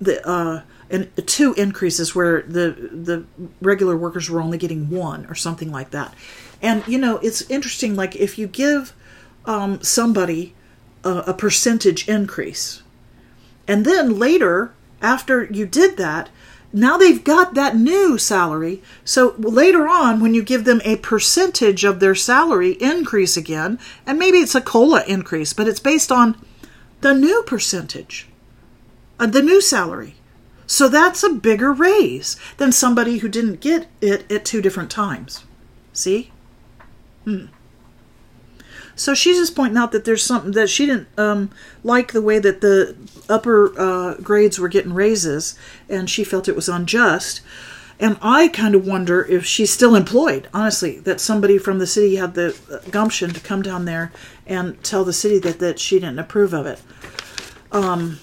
[SPEAKER 1] the uh and two increases where the the regular workers were only getting one or something like that and you know it's interesting like if you give um, somebody a, a percentage increase and then later after you did that now they've got that new salary. So later on, when you give them a percentage of their salary increase again, and maybe it's a COLA increase, but it's based on the new percentage, uh, the new salary. So that's a bigger raise than somebody who didn't get it at two different times. See? Hmm. So she's just pointing out that there's something that she didn't um, like the way that the upper uh, grades were getting raises, and she felt it was unjust. And I kind of wonder if she's still employed, honestly, that somebody from the city had the gumption to come down there and tell the city that, that she didn't approve of it. Um,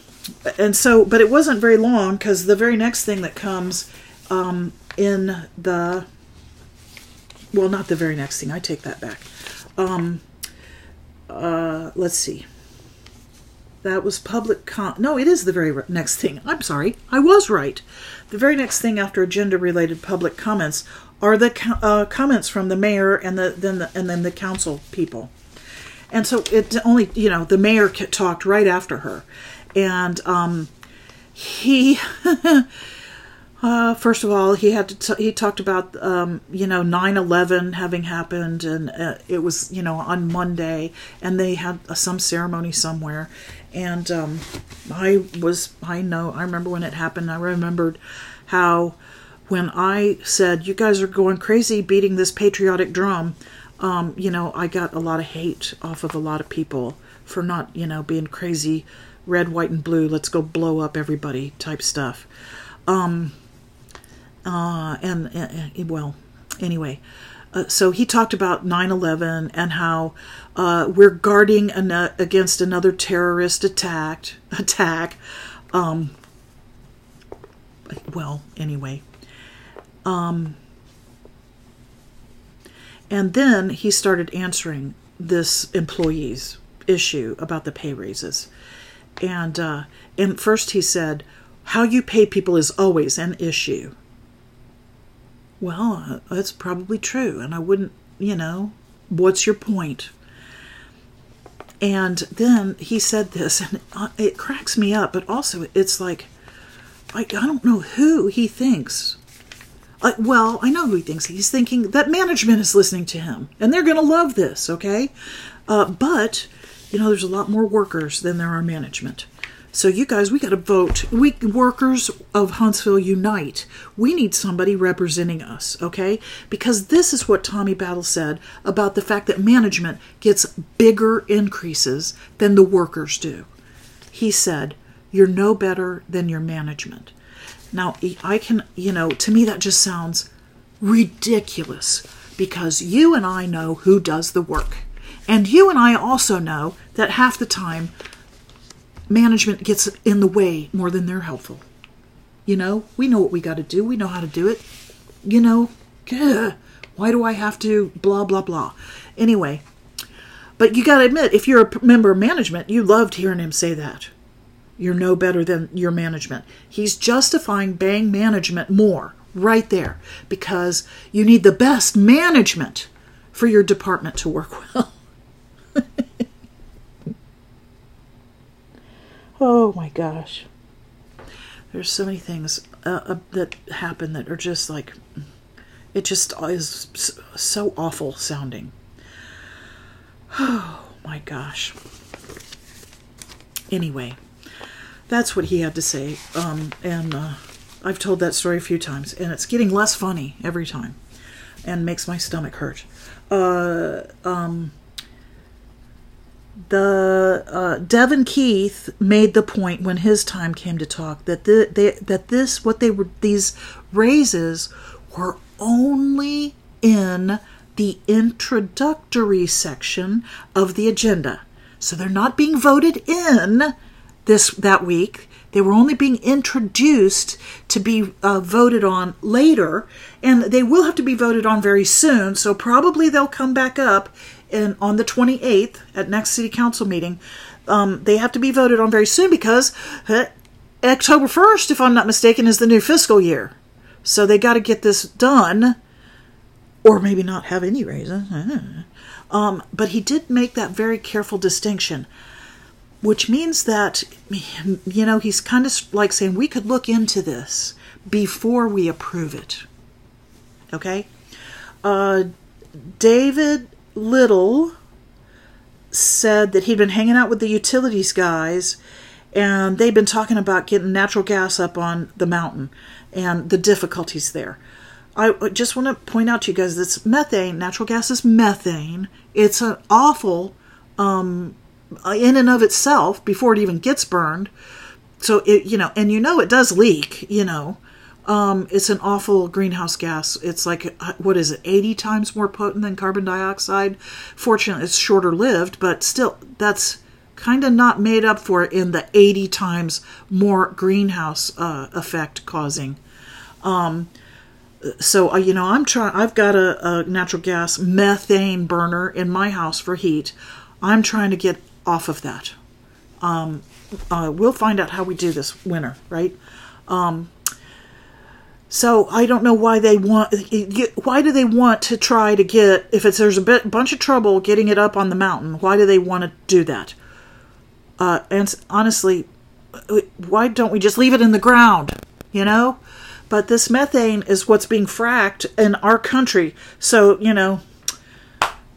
[SPEAKER 1] and so, but it wasn't very long because the very next thing that comes um, in the, well, not the very next thing, I take that back. Um, uh, let's see. That was public com. No, it is the very next thing. I'm sorry, I was right. The very next thing after agenda-related public comments are the uh, comments from the mayor and the then the, and then the council people. And so it only you know the mayor talked right after her, and um, he Uh, first of all, he had to. T- he talked about um, you know 9/11 having happened, and uh, it was you know on Monday, and they had uh, some ceremony somewhere, and um, I was I know I remember when it happened. I remembered how when I said you guys are going crazy beating this patriotic drum, um, you know I got a lot of hate off of a lot of people for not you know being crazy red, white, and blue. Let's go blow up everybody type stuff. Um, uh, and, and well, anyway, uh, so he talked about 9/11 and how uh, we're guarding an- against another terrorist attack. Attack. Um, well, anyway. Um, and then he started answering this employee's issue about the pay raises. And uh, and first he said, "How you pay people is always an issue." Well, uh, that's probably true, and I wouldn't, you know, what's your point? And then he said this, and uh, it cracks me up, but also it's like, I, I don't know who he thinks. Well, I know who he thinks. He's thinking that management is listening to him, and they're going to love this, okay? Uh, but, you know, there's a lot more workers than there are management. So you guys, we got to vote. We workers of Huntsville unite. We need somebody representing us, okay? Because this is what Tommy Battle said about the fact that management gets bigger increases than the workers do. He said, "You're no better than your management." Now, I can, you know, to me that just sounds ridiculous because you and I know who does the work. And you and I also know that half the time management gets in the way more than they're helpful. You know, we know what we got to do. We know how to do it. You know, ugh, why do I have to blah blah blah? Anyway, but you got to admit, if you're a member of management, you loved hearing him say that. You're no better than your management. He's justifying bang management more right there because you need the best management for your department to work well. Oh my gosh. There's so many things uh, uh, that happen that are just like, it just is so awful sounding. Oh my gosh. Anyway, that's what he had to say. Um, and uh, I've told that story a few times, and it's getting less funny every time and makes my stomach hurt. Uh, um, the uh, Devyn Keith made the point when his time came to talk that the, they, that this what they were these raises were only in the introductory section of the agenda. So they're not being voted in this that week. They were only being introduced to be uh, voted on later, and they will have to be voted on very soon. So probably they'll come back up in, on the 28th at next city council meeting. Um, they have to be voted on very soon because uh, October 1st, if I'm not mistaken, is the new fiscal year. So they got to get this done, or maybe not have any raises. Um, but he did make that very careful distinction, which means that, you know, he's kind of like saying we could look into this before we approve it. Okay? Uh, David Little said that he'd been hanging out with the utilities guys and they'd been talking about getting natural gas up on the mountain and the difficulties there. I just want to point out to you guys this methane, natural gas is methane. It's an awful um, in and of itself before it even gets burned. So it, you know, and you know it does leak, you know. Um, it's an awful greenhouse gas. It's like, uh, what is it, 80 times more potent than carbon dioxide? Fortunately, it's shorter lived, but still, that's kind of not made up for in the 80 times more greenhouse uh, effect causing. Um, so, uh, you know, I'm trying, I've got a, a natural gas methane burner in my house for heat. I'm trying to get off of that. Um, uh, we'll find out how we do this winter, right? Um, so I don't know why they want. Why do they want to try to get if it's there's a bit, bunch of trouble getting it up on the mountain? Why do they want to do that? Uh, and honestly, why don't we just leave it in the ground? You know. But this methane is what's being fracked in our country. So you know,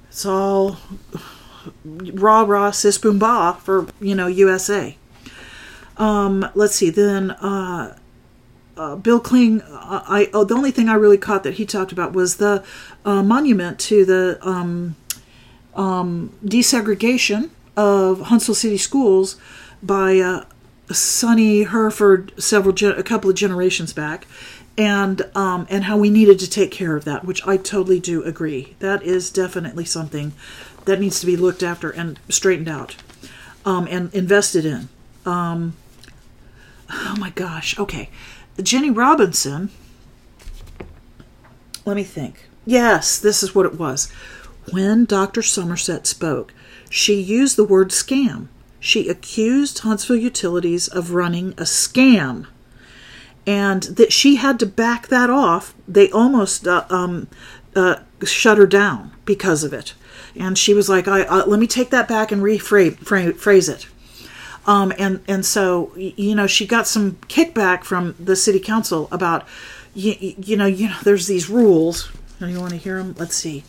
[SPEAKER 1] it's all rah rah sis boom bah for you know USA. Um, let's see. Then uh, uh, Bill Kling, uh, I oh, the only thing I really caught that he talked about was the uh, monument to the um, um, desegregation of Huntsville City Schools by uh, Sonnie Hereford several gen- a couple of generations back, and um, and how we needed to take care of that, which I totally do agree. That is definitely something that needs to be looked after and straightened out, um, and invested in. Um, oh my gosh. Okay, Jennie Robinson. Let me think. Yes, this is what it was. When Dr. Somerset spoke, she used the word scam. She accused Huntsville Utilities of running a scam. And that she had to back that off. They almost uh, um, uh, shut her down because of it. And she was like, I, uh, let me take that back and rephrase it. Um, and, and so, you know, she got some kickback from the city council about, you, you know, you know, there's these rules. You want to hear them? Let's see.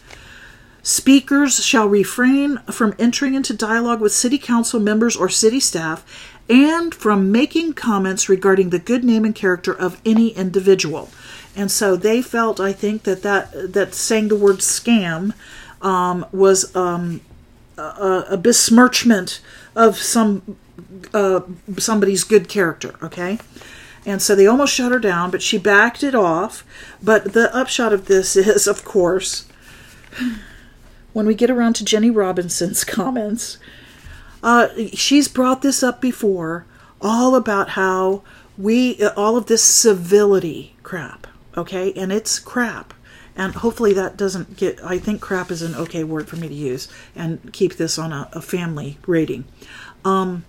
[SPEAKER 1] Speakers shall refrain from entering into dialogue with city council members or city staff and from making comments regarding the good name and character of any individual. And so they felt, I think, that that, that saying the word scam um, was um, a, a, besmirchment of some uh, somebody's good character. Okay, and so they almost shut her down, but she backed it off. But the upshot of this is, of course, when we get around to Jennie Robinson's comments, uh, she's brought this up before, all about how we, all of this civility crap, okay? And it's crap. And hopefully that doesn't get, I think crap is an okay word for me to use and keep this on a, a family rating. Um,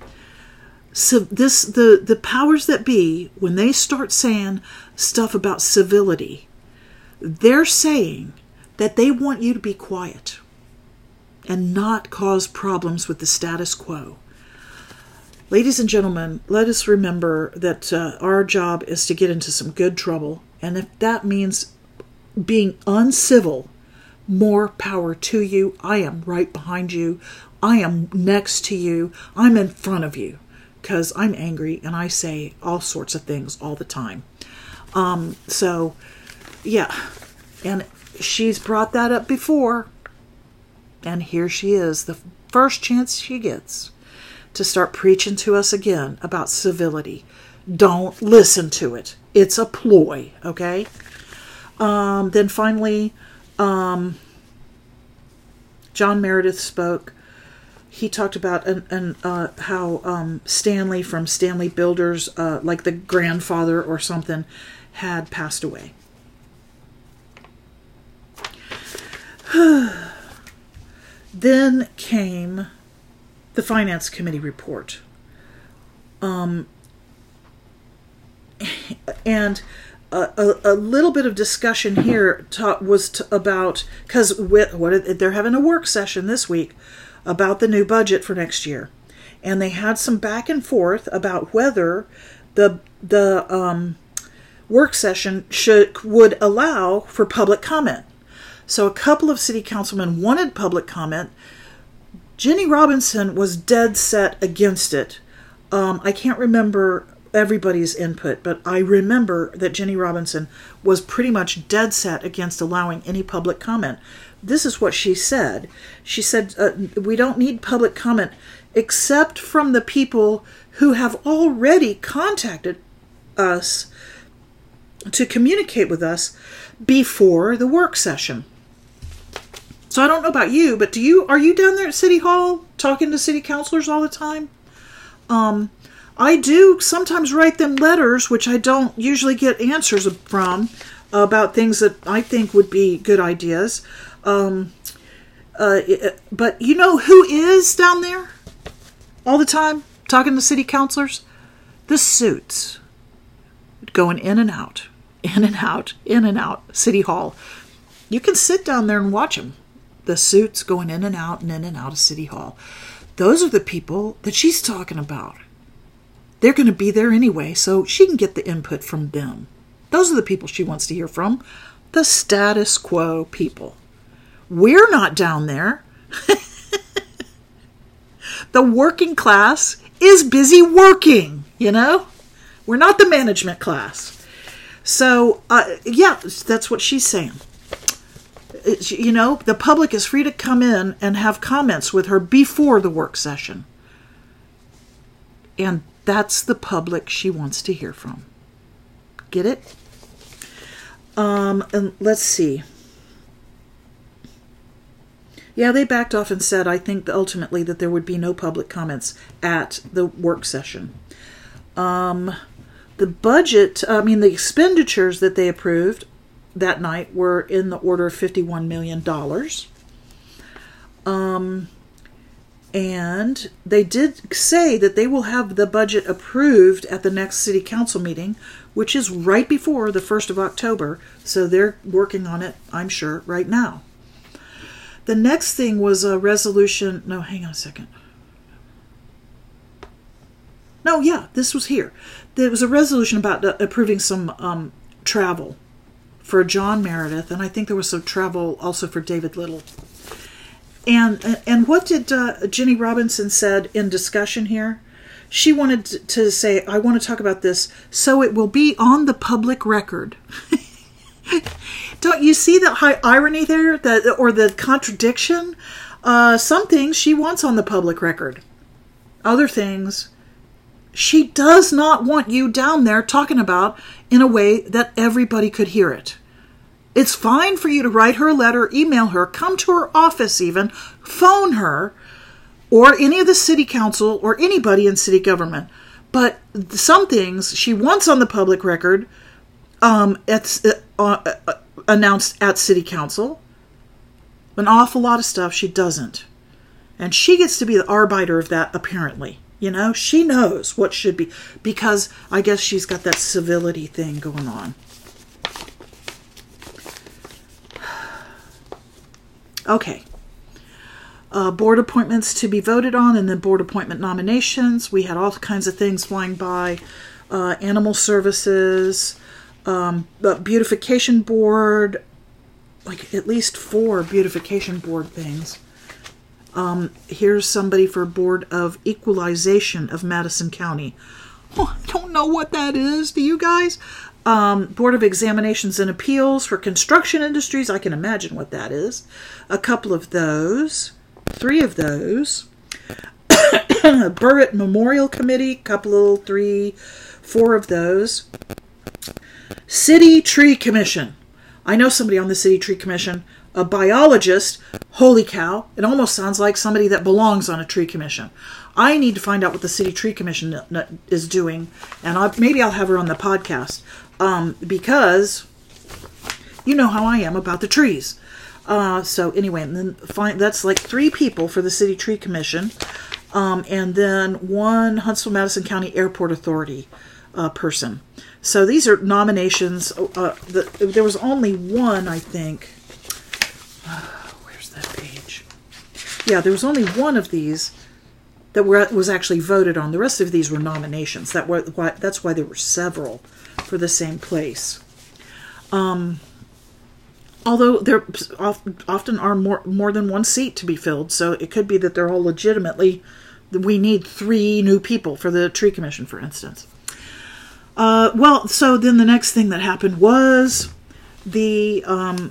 [SPEAKER 1] so this the the powers that be when they start saying stuff about civility they're saying that they want you to be quiet and not cause problems with the status quo. Ladies and gentlemen, let us remember that uh, our job is to get into some good trouble, and if that means being uncivil, more power to you. I am right behind you. I am next to you. I'm in front of you because I'm angry and I say all sorts of things all the time. Um, so, yeah, and she's brought that up before. And here she is, the first chance she gets to start preaching to us again about civility. Don't listen to it. It's a ploy, okay? Um, then finally, um, John Meredith spoke. He talked about an, an, uh, how um, Stanley from Stanley Builders, uh, like the grandfather or something, had passed away. Then came the Finance Committee report. Um, and a, a, a, little bit of discussion here ta- was t- about because what they're having a work session this week about the new budget for next year, and they had some back and forth about whether the the um, work session should would allow for public comment. So a couple of city councilmen wanted public comment. Jennie Robinson was dead set against it. Um, I can't remember everybody's input, but I remember that Jennie Robinson was pretty much dead set against allowing any public comment. This is what she said. She said, uh, We don't need public comment except from the people who have already contacted us to communicate with us before the work session. So I don't know about you, but do you are you down there at City Hall talking to city councilors all the time? Um, I do sometimes write them letters, which I don't usually get answers from about things that I think would be good ideas. Um, uh, but you know who is down there all the time talking to city councilors? The suits going in and out, in and out, in and out, City Hall. You can sit down there and watch them the suits going in and out and in and out of City Hall. Those are the people that she's talking about. They're going to be there anyway, so she can get the input from them. Those are the people she wants to hear from the status quo people. We're not down there. the working class is busy working, you know? We're not the management class. So, uh, yeah, that's what she's saying you know, the public is free to come in and have comments with her before the work session. And that's the public she wants to hear from. Get it? Um, and let's see. Yeah, they backed off and said, I think ultimately that there would be no public comments at the work session. Um, the budget, I mean, the expenditures that they approved that night were in the order of $51 million. Um, and they did say that they will have the budget approved at the next city council meeting, which is right before the 1st of October. So they're working on it, I'm sure, right now. The next thing was a resolution. No, hang on a second. No, yeah, this was here. There was a resolution about uh, approving some um, travel for John Meredith, and I think there was some travel also for David Little. And and what did uh, Jennie Robinson said in discussion here? She wanted to say, "I want to talk about this, so it will be on the public record." Don't you see the high irony there, that or the contradiction? Uh, some things she wants on the public record. Other things she does not want you down there talking about in a way that everybody could hear it. It's fine for you to write her a letter, email her, come to her office, even phone her, or any of the city council or anybody in city government. But some things she wants on the public record, um, uh, uh, uh, announced at city council. An awful lot of stuff she doesn't, and she gets to be the arbiter of that. Apparently, you know, she knows what should be because I guess she's got that civility thing going on. Okay. Uh, board appointments to be voted on, and then board appointment nominations. We had all kinds of things flying by uh, animal services, um, beautification board, like at least four beautification board things. Um, here's somebody for Board of Equalization of Madison County. Oh, I don't know what that is. Do you guys? Um, Board of Examinations and Appeals for Construction Industries. I can imagine what that is. A couple of those. Three of those. Burritt Memorial Committee. Couple, three, four of those. City Tree Commission. I know somebody on the City Tree Commission, a biologist. Holy cow, it almost sounds like somebody that belongs on a tree commission. I need to find out what the City Tree Commission is doing, and I'll, maybe I'll have her on the podcast um, because you know how I am about the trees. Uh, so anyway, and then find, that's like three people for the City Tree Commission, um, and then one Huntsville Madison County Airport Authority uh, person. So these are nominations. Uh, the, there was only one, I think. where's that page? Yeah, there was only one of these that were, was actually voted on. The rest of these were nominations. That were why, that's why there were several for the same place. Um, although there often are more more than one seat to be filled, so it could be that they're all legitimately. We need three new people for the tree commission, for instance. Uh, well, so then the next thing that happened was the um,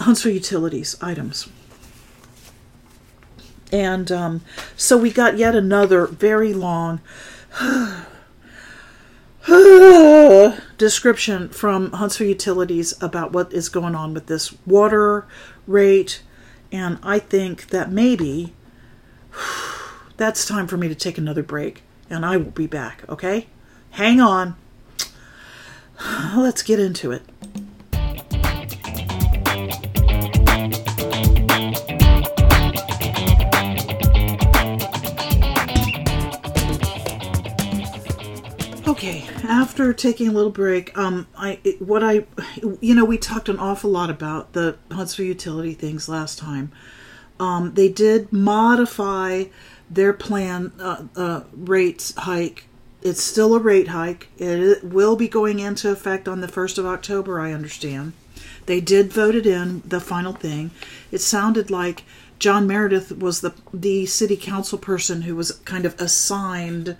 [SPEAKER 1] Huntsville Utilities items. And um, so we got yet another very long description from Huntsville Utilities about what is going on with this water rate. And I think that maybe that's time for me to take another break. And I will be back, okay? Hang on. Let's get into it. Okay, after taking a little break, um, I what I, you know, we talked an awful lot about the Huntsville utility things last time. Um, they did modify their plan uh, uh, rates hike it's still a rate hike. It will be going into effect on the 1st of October, I understand. They did vote it in, the final thing. It sounded like John Meredith was the, the city council person who was kind of assigned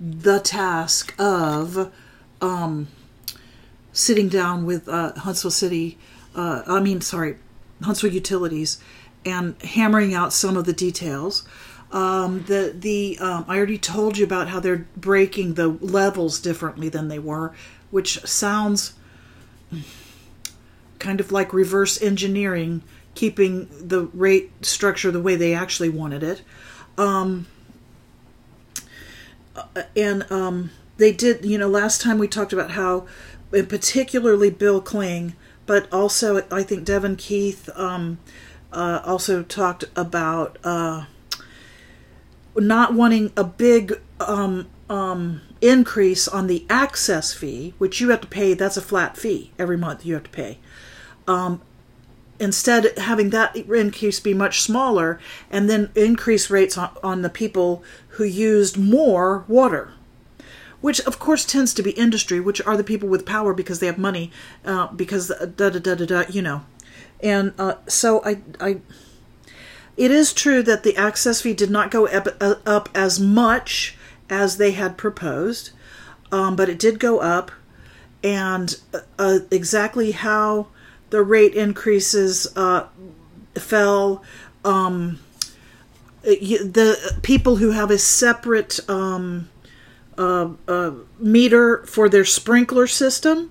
[SPEAKER 1] the task of um, sitting down with uh, Huntsville City, uh, I mean, sorry, Huntsville Utilities, and hammering out some of the details. Um, the the um, I already told you about how they're breaking the levels differently than they were, which sounds kind of like reverse engineering, keeping the rate structure the way they actually wanted it. Um, uh, and um, they did, you know, last time we talked about how, particularly Bill Kling, but also I think Devyn Keith um, uh, also talked about uh, not wanting a big um, um, increase on the access fee, which you have to pay. That's a flat fee every month you have to pay. Um, instead, having that increase be much smaller, and then increase rates on, on the people who used more water which of course tends to be industry, which are the people with power because they have money, uh, because da da da da da, you know, and uh, so I I. It is true that the access fee did not go up, uh, up as much as they had proposed, um, but it did go up, and uh, uh exactly how the rate increases uh, fell. Um, the people who have a separate um, uh, uh, meter for their sprinkler system.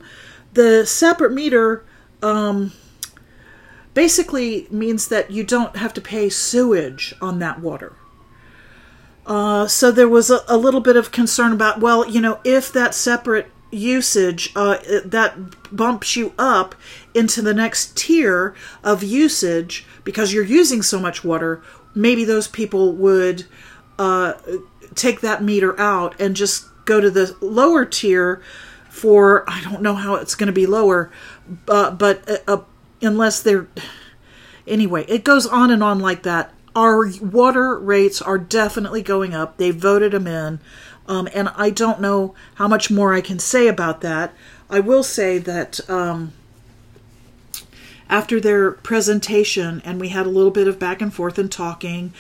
[SPEAKER 1] The separate meter um, basically means that you don't have to pay sewage on that water. Uh, so there was a, a, little bit of concern about, well, you know, if that separate usage uh, that bumps you up into the next tier of usage because you're using so much water, maybe those people would uh, take that meter out and just go to the lower tier for I don't know how it's going to be lower, uh, but uh, uh, unless they're anyway, it goes on and on like that. Our water rates are definitely going up. They voted them in, um, and I don't know how much more I can say about that. I will say that um, after their presentation, and we had a little bit of back and forth and talking,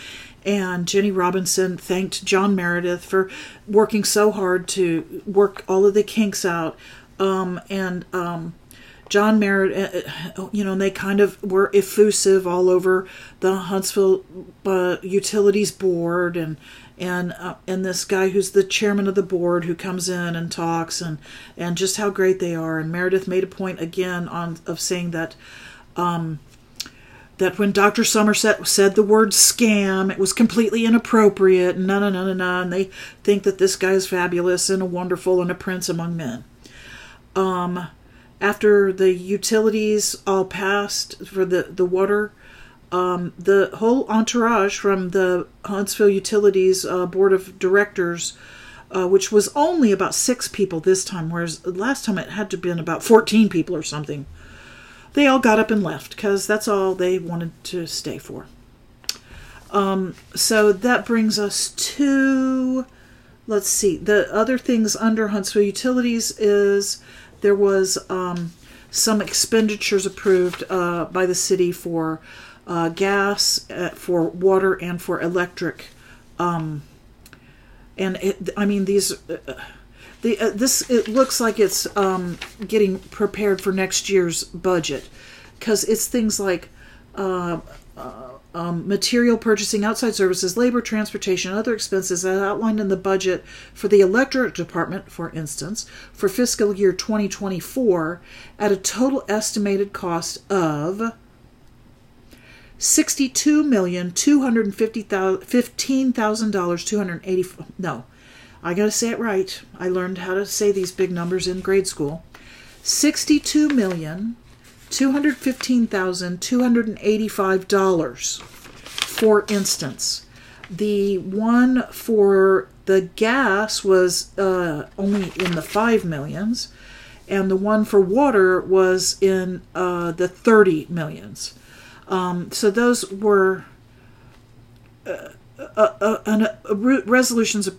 [SPEAKER 1] and Jennie Robinson thanked John Meredith for working so hard to work all of the kinks out. Um, and um, John Meredith, uh, uh, you know, and they kind of were effusive all over the Huntsville uh, Utilities Board and and uh, and this guy who's the chairman of the board who comes in and talks and and just how great they are. And Meredith made a point again on of saying that. Um, that when Dr. Somerset said the word scam, it was completely inappropriate, and no, no, no, no, no, and they think that this guy is fabulous and a wonderful and a prince among men. Um, after the utilities all passed for the, the water, um, the whole entourage from the Huntsville Utilities uh, Board of Directors, uh, which was only about six people this time, whereas last time it had to have been about 14 people or something they all got up and left because that's all they wanted to stay for. Um, so that brings us to, let's see, the other things under Huntsville Utilities is there was um, some expenditures approved uh, by the city for uh, gas, uh, for water, and for electric. Um, and it, I mean, these uh, the uh, this it looks like it's um, getting prepared for next year's budget because it's things like uh, um, material purchasing, outside services, labor, transportation, other expenses as outlined in the budget for the electric department, for instance, for fiscal year 2024 at a total estimated cost of sixty-two million two hundred fifty thousand fifteen thousand dollars two hundred eighty no I got to say it right. I learned how to say these big numbers in grade school. Sixty-two million two hundred fifteen thousand two hundred eighty-five dollars. For instance, the one for the gas was uh, only in the five millions, and the one for water was in uh, the thirty millions. Um, so those were. Uh, a, a, a, resolutions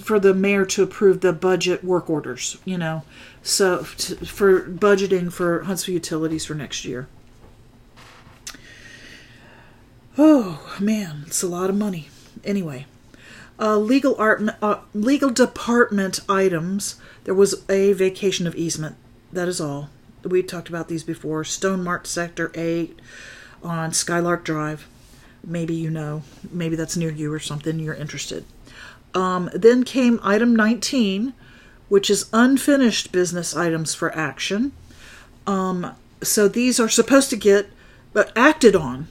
[SPEAKER 1] for the mayor to approve the budget work orders. You know, so to, for budgeting for Huntsville utilities for next year. Oh man, it's a lot of money. Anyway, uh, legal art, uh, legal department items. There was a vacation of easement. That is all. We talked about these before. Stone Mart Sector Eight on Skylark Drive maybe you know, maybe that's near you or something, you're interested. Um, then came item 19, which is unfinished business items for action. Um, so these are supposed to get but acted on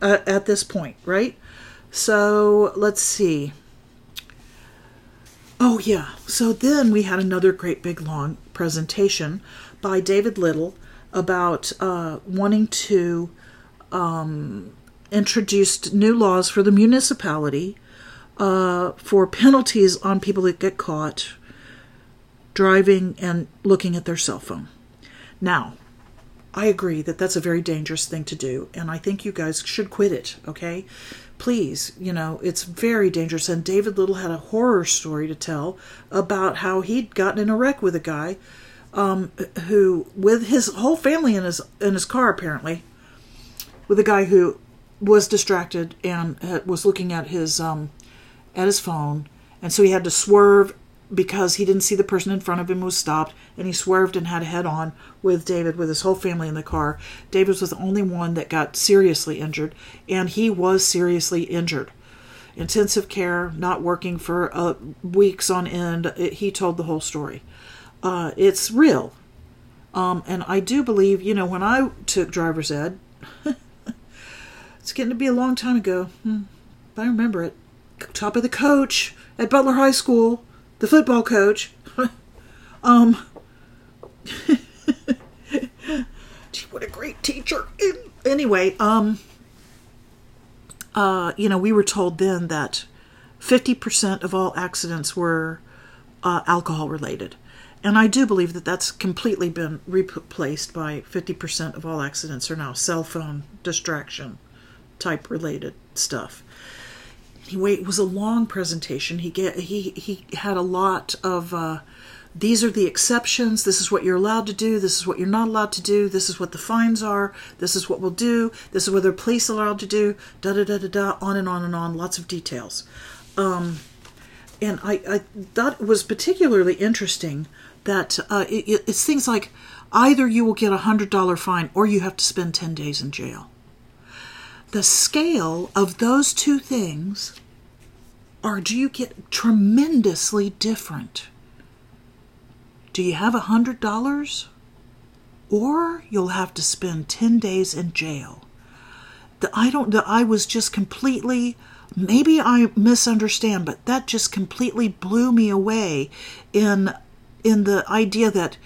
[SPEAKER 1] uh, at this point, right? So let's see. Oh, yeah. So then we had another great big long presentation by David Little about uh, wanting to um, introduce new laws for the municipality uh, for penalties on people that get caught driving and looking at their cell phone. Now, I agree that that's a very dangerous thing to do, and I think you guys should quit it, okay? Please, you know, it's very dangerous. And David Little had a horror story to tell about how he'd gotten in a wreck with a guy um, who, with his whole family in his in his car, apparently, with a guy who was distracted and was looking at his um, at his phone, and so he had to swerve because he didn't see the person in front of him was stopped and he swerved and had a head on with David with his whole family in the car. David was the only one that got seriously injured and he was seriously injured. Intensive care, not working for uh, weeks on end. It, he told the whole story. Uh, it's real. Um, and I do believe, you know, when I took driver's ed, it's getting to be a long time ago. Hmm, I remember it. Top of the coach at Butler High School the football coach. um, gee, what a great teacher. Anyway, um, uh, you know, we were told then that 50% of all accidents were uh, alcohol related. And I do believe that that's completely been replaced by 50% of all accidents are now cell phone distraction type related stuff. It was a long presentation. He get he he had a lot of uh, these are the exceptions. This is what you're allowed to do. This is what you're not allowed to do. This is what the fines are. This is what we'll do. This is what the police allowed to do. Da da da da da. On and on and on. Lots of details. Um, and I, I it was particularly interesting that uh, it, it's things like either you will get a hundred dollar fine or you have to spend ten days in jail the scale of those two things are do you get tremendously different? Do you have a hundred dollars? Or you'll have to spend ten days in jail. The, I don't the, I was just completely maybe I misunderstand, but that just completely blew me away in in the idea that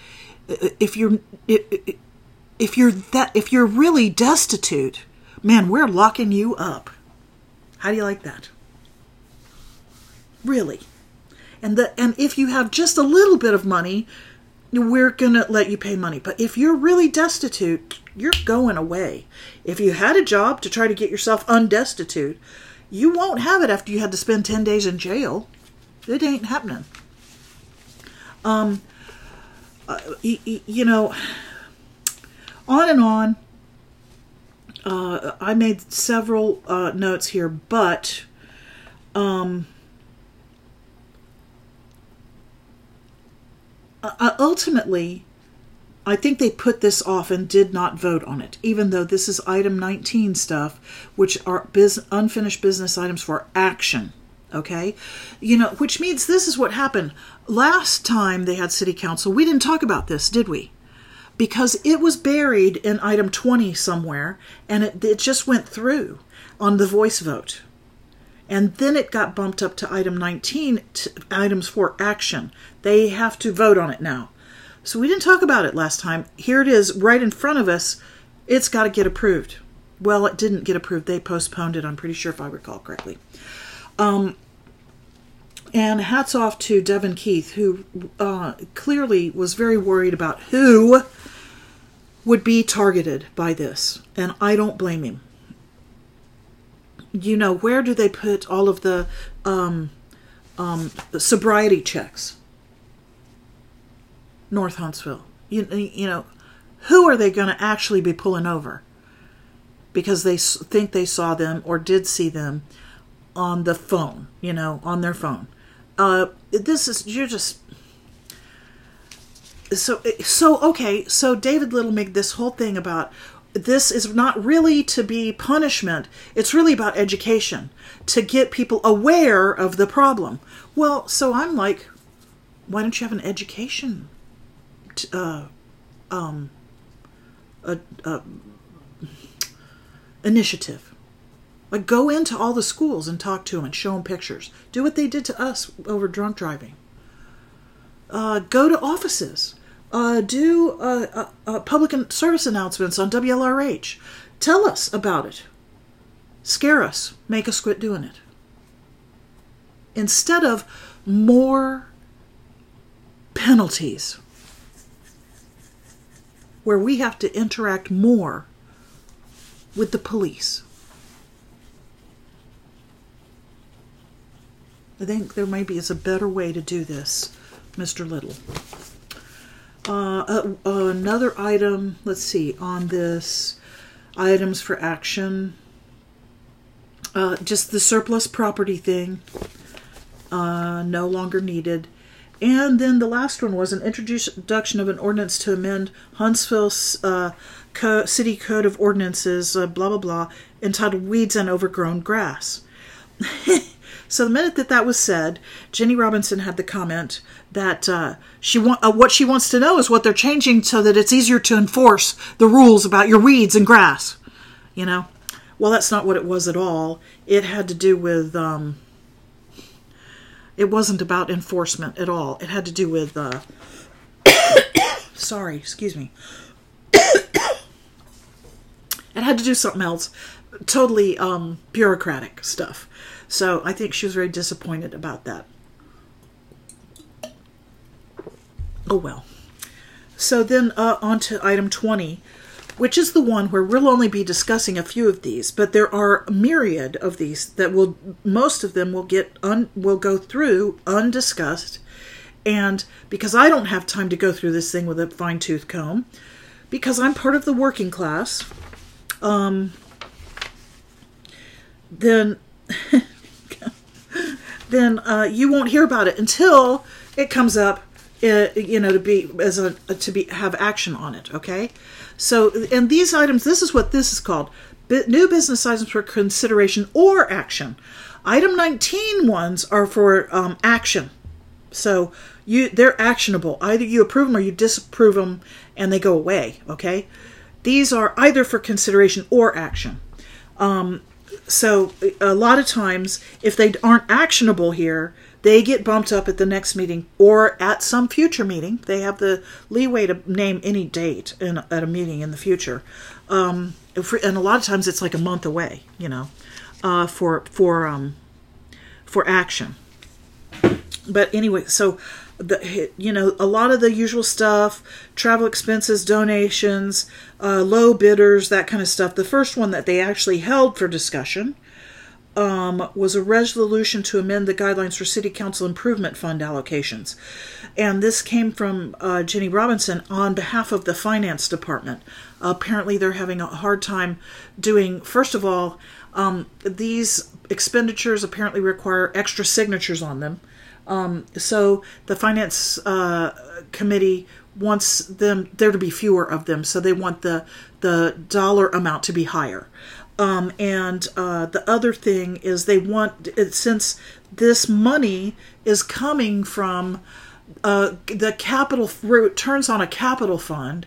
[SPEAKER 1] uh, if you're if you're that if you're really destitute Man, we're locking you up. How do you like that? Really. And the and if you have just a little bit of money, we're going to let you pay money. But if you're really destitute, you're going away. If you had a job to try to get yourself undestitute, you won't have it after you had to spend 10 days in jail. It ain't happening. Um, uh, you, you know, on and on uh, I made several uh, notes here, but um, uh, ultimately, I think they put this off and did not vote on it, even though this is item 19 stuff, which are biz- unfinished business items for action. Okay? You know, which means this is what happened. Last time they had city council, we didn't talk about this, did we? Because it was buried in item 20 somewhere and it, it just went through on the voice vote. And then it got bumped up to item 19, to items for action. They have to vote on it now. So we didn't talk about it last time. Here it is right in front of us. It's got to get approved. Well, it didn't get approved. They postponed it, I'm pretty sure, if I recall correctly. Um, and hats off to Devyn Keith, who uh, clearly was very worried about who would be targeted by this. And I don't blame him. You know, where do they put all of the um, um, sobriety checks? North Huntsville. You, you know, who are they going to actually be pulling over? Because they think they saw them or did see them on the phone, you know, on their phone uh, this is you're just so so okay. So David Little made this whole thing about this is not really to be punishment. It's really about education to get people aware of the problem. Well, so I'm like, why don't you have an education t- uh, um, a, a initiative? Like, go into all the schools and talk to them and show them pictures. Do what they did to us over drunk driving. Uh, go to offices. Uh, do uh, uh, public service announcements on WLRH. Tell us about it. Scare us. Make us quit doing it. Instead of more penalties where we have to interact more with the police. I think there maybe is a better way to do this, Mr. Little. Uh, uh, another item, let's see, on this items for action. Uh, just the surplus property thing, uh, no longer needed. And then the last one was an introduction of an ordinance to amend Huntsville uh, Co- City Code of Ordinances, blah, blah, blah, entitled Weeds and Overgrown Grass. so the minute that that was said, Jennie Robinson had the comment that uh, she want uh, what she wants to know is what they're changing so that it's easier to enforce the rules about your weeds and grass. You know, well, that's not what it was at all. It had to do with um, it wasn't about enforcement at all. It had to do with, uh, sorry, excuse me. it had to do something else, totally um, bureaucratic stuff. So I think she was very disappointed about that. Oh well. So then uh, on to item 20, which is the one where we'll only be discussing a few of these, but there are a myriad of these that will most of them will get un, will go through undiscussed. And because I don't have time to go through this thing with a fine tooth comb, because I'm part of the working class, um, then then uh, you won't hear about it until it comes up, uh, you know, to be as a to be have action on it. Okay. So, and these items, this is what this is called new business items for consideration or action. Item 19 ones are for um, action. So you they're actionable. Either you approve them or you disapprove them and they go away, okay? These are either for consideration or action. Um, so a lot of times if they aren't actionable here, they get bumped up at the next meeting or at some future meeting. They have the leeway to name any date in, at a meeting in the future. Um, and a lot of times it's like a month away, you know, uh, for for um, for action. But anyway, so the you know a lot of the usual stuff, travel expenses, donations, uh, low bidders, that kind of stuff. The first one that they actually held for discussion um, was a resolution to amend the guidelines for City Council Improvement Fund allocations. And this came from uh, Jennie Robinson on behalf of the Finance Department. Apparently, they're having a hard time doing, first of all, um, these expenditures apparently require extra signatures on them. Um, so the Finance uh, Committee wants them there to be fewer of them, so they want the the dollar amount to be higher. Um, and uh, the other thing is they want, since this money is coming from uh, the capital returns on a capital fund,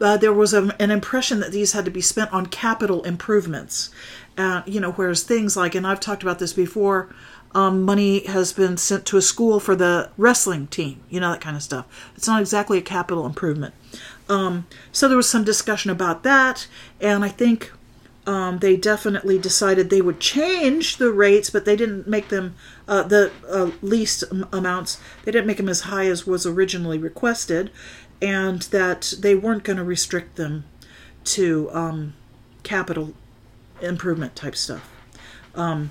[SPEAKER 1] uh, there was a, an impression that these had to be spent on capital improvements. Uh, you know, whereas things like, and I've talked about this before, um, money has been sent to a school for the wrestling team, you know, that kind of stuff. It's not exactly a capital improvement. Um, so there was some discussion about that, and I think um, they definitely decided they would change the rates, but they didn't make them uh, the uh, least amounts. They didn't make them as high as was originally requested, and that they weren't going to restrict them to um, capital improvement type stuff. Um,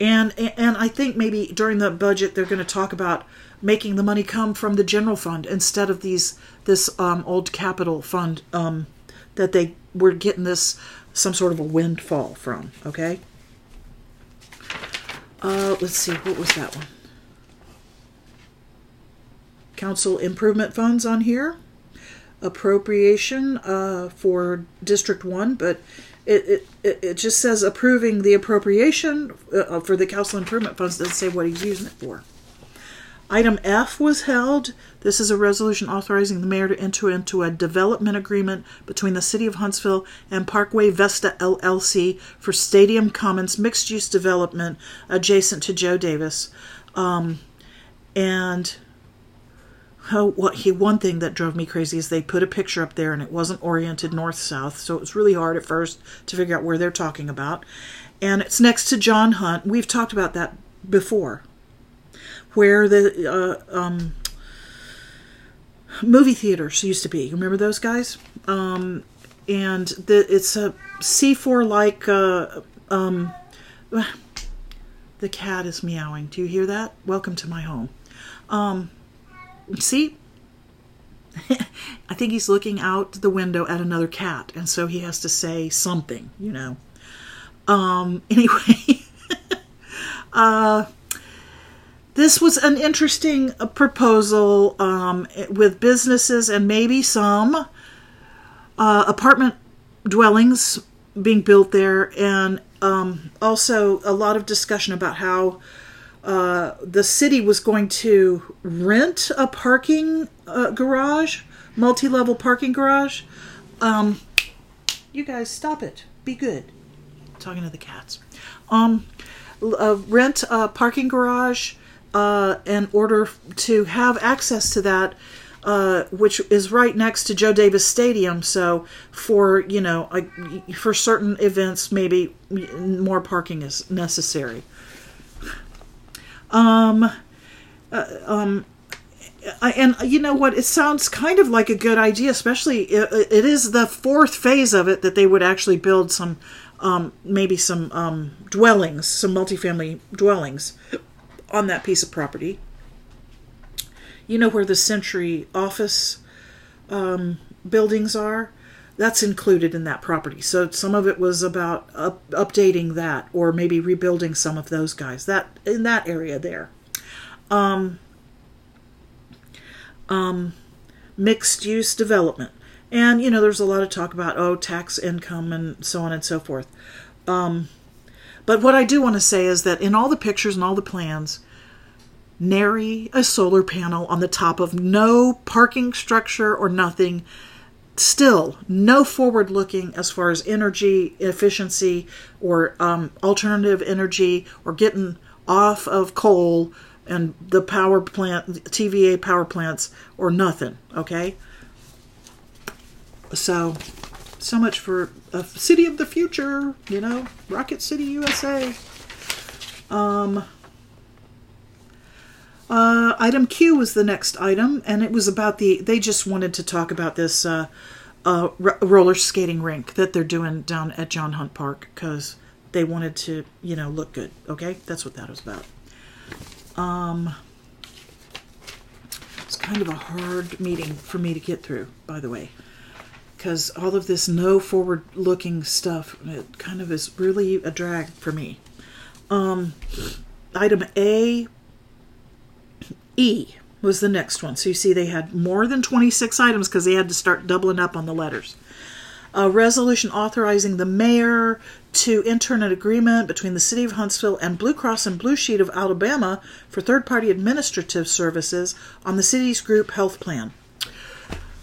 [SPEAKER 1] and and I think maybe during the budget they're going to talk about making the money come from the general fund instead of these this um, old capital fund um, that they were getting this some sort of a windfall from. Okay. Uh, let's see, what was that one? Council improvement funds on here. appropriation uh, for District 1, but it, it, it just says approving the appropriation uh, for the council improvement funds. doesn't say what he's using it for. Item F was held. This is a resolution authorizing the mayor to enter into a development agreement between the City of Huntsville and Parkway Vesta LLC for Stadium Commons mixed use development adjacent to Joe Davis. Um, and oh, what he one thing that drove me crazy is they put a picture up there and it wasn't oriented north south, so it was really hard at first to figure out where they're talking about. And it's next to John Hunt. We've talked about that before where the uh, um, movie theaters used to be. You Remember those guys? Um, and the, it's a C4 like. Uh, um, the cat is meowing. Do you hear that? Welcome to my home. Um, see? I think he's looking out the window at another cat, and so he has to say something, you know. Um, anyway, uh, this was an interesting uh, proposal um, with businesses and maybe some uh, apartment dwellings being built there, and um, also a lot of discussion about how uh, the city was going to rent a parking uh, garage, multi level parking garage. Um, you guys, stop it. Be good. I'm talking to the cats. Um, uh, rent a parking garage uh, in order to have access to that, uh, which is right next to Joe Davis Stadium. So for you know, for certain events, maybe more parking is necessary. Um, uh, um, and you know what? It sounds kind of like a good idea, especially it, it is the fourth phase of it that they would actually build some, um, maybe some um, dwellings, some multifamily dwellings on that piece of property. You know where the Century office um, buildings are? That's included in that property. So some of it was about up, updating that or maybe rebuilding some of those guys. That in that area there. Um, um, mixed use development. And you know, there's a lot of talk about oh, tax income and so on and so forth. Um, but what I do want to say is that in all the pictures and all the plans, nary a solar panel on the top of no parking structure or nothing. Still, no forward looking as far as energy efficiency or um, alternative energy or getting off of coal and the power plant, TVA power plants, or nothing. Okay? So, so much for a city of the future, you know, Rocket City, USA. Um, uh, item Q was the next item, and it was about the. They just wanted to talk about this uh, uh, r- roller skating rink that they're doing down at John Hunt Park because they wanted to, you know, look good. Okay, that's what that was about. Um, it's kind of a hard meeting for me to get through, by the way because all of this no forward looking stuff it kind of is really a drag for me um, item a e was the next one. So you see they had more than 26 items because they had to start doubling up on the letters. A resolution authorizing the mayor to enter an agreement between the city of huntsville and blue cross and blue shield of alabama for third-party administrative services on the city's group health plan.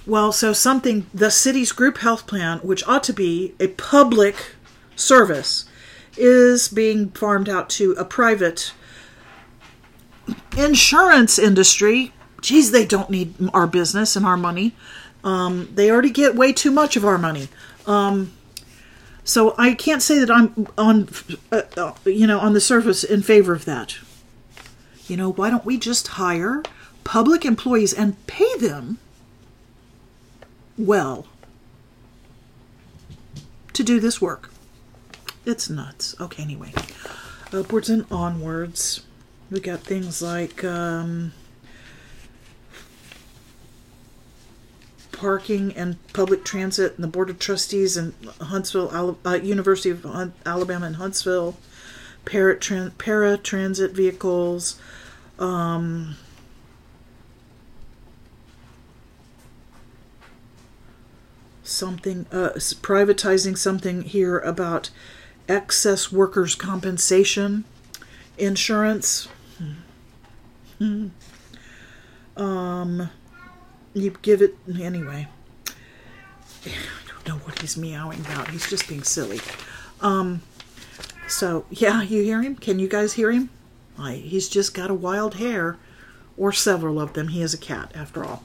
[SPEAKER 1] Well, so something, the city's group health plan, which ought to be a public service, is being farmed out to a private insurance industry. Geez, they don't need our business and our money. Um, they already get way too much of our money. Um, so I can't say that I'm on, uh, uh, you know, on the surface in favor of that. You know, why don't we just hire public employees and pay them well to do this work. It's nuts. Okay, anyway. Upwards and onwards. We got things like um, parking and public transit and the Board of Trustees in Huntsville, uh, University of Alabama in Huntsville, para, para transit vehicles, um, something uh, privatizing something here about excess workers compensation insurance. um you give it anyway. I don't know what he's meowing about. He's just being silly. Um so yeah you hear him? Can you guys hear him? I, he's just got a wild hair or several of them. He is a cat after all.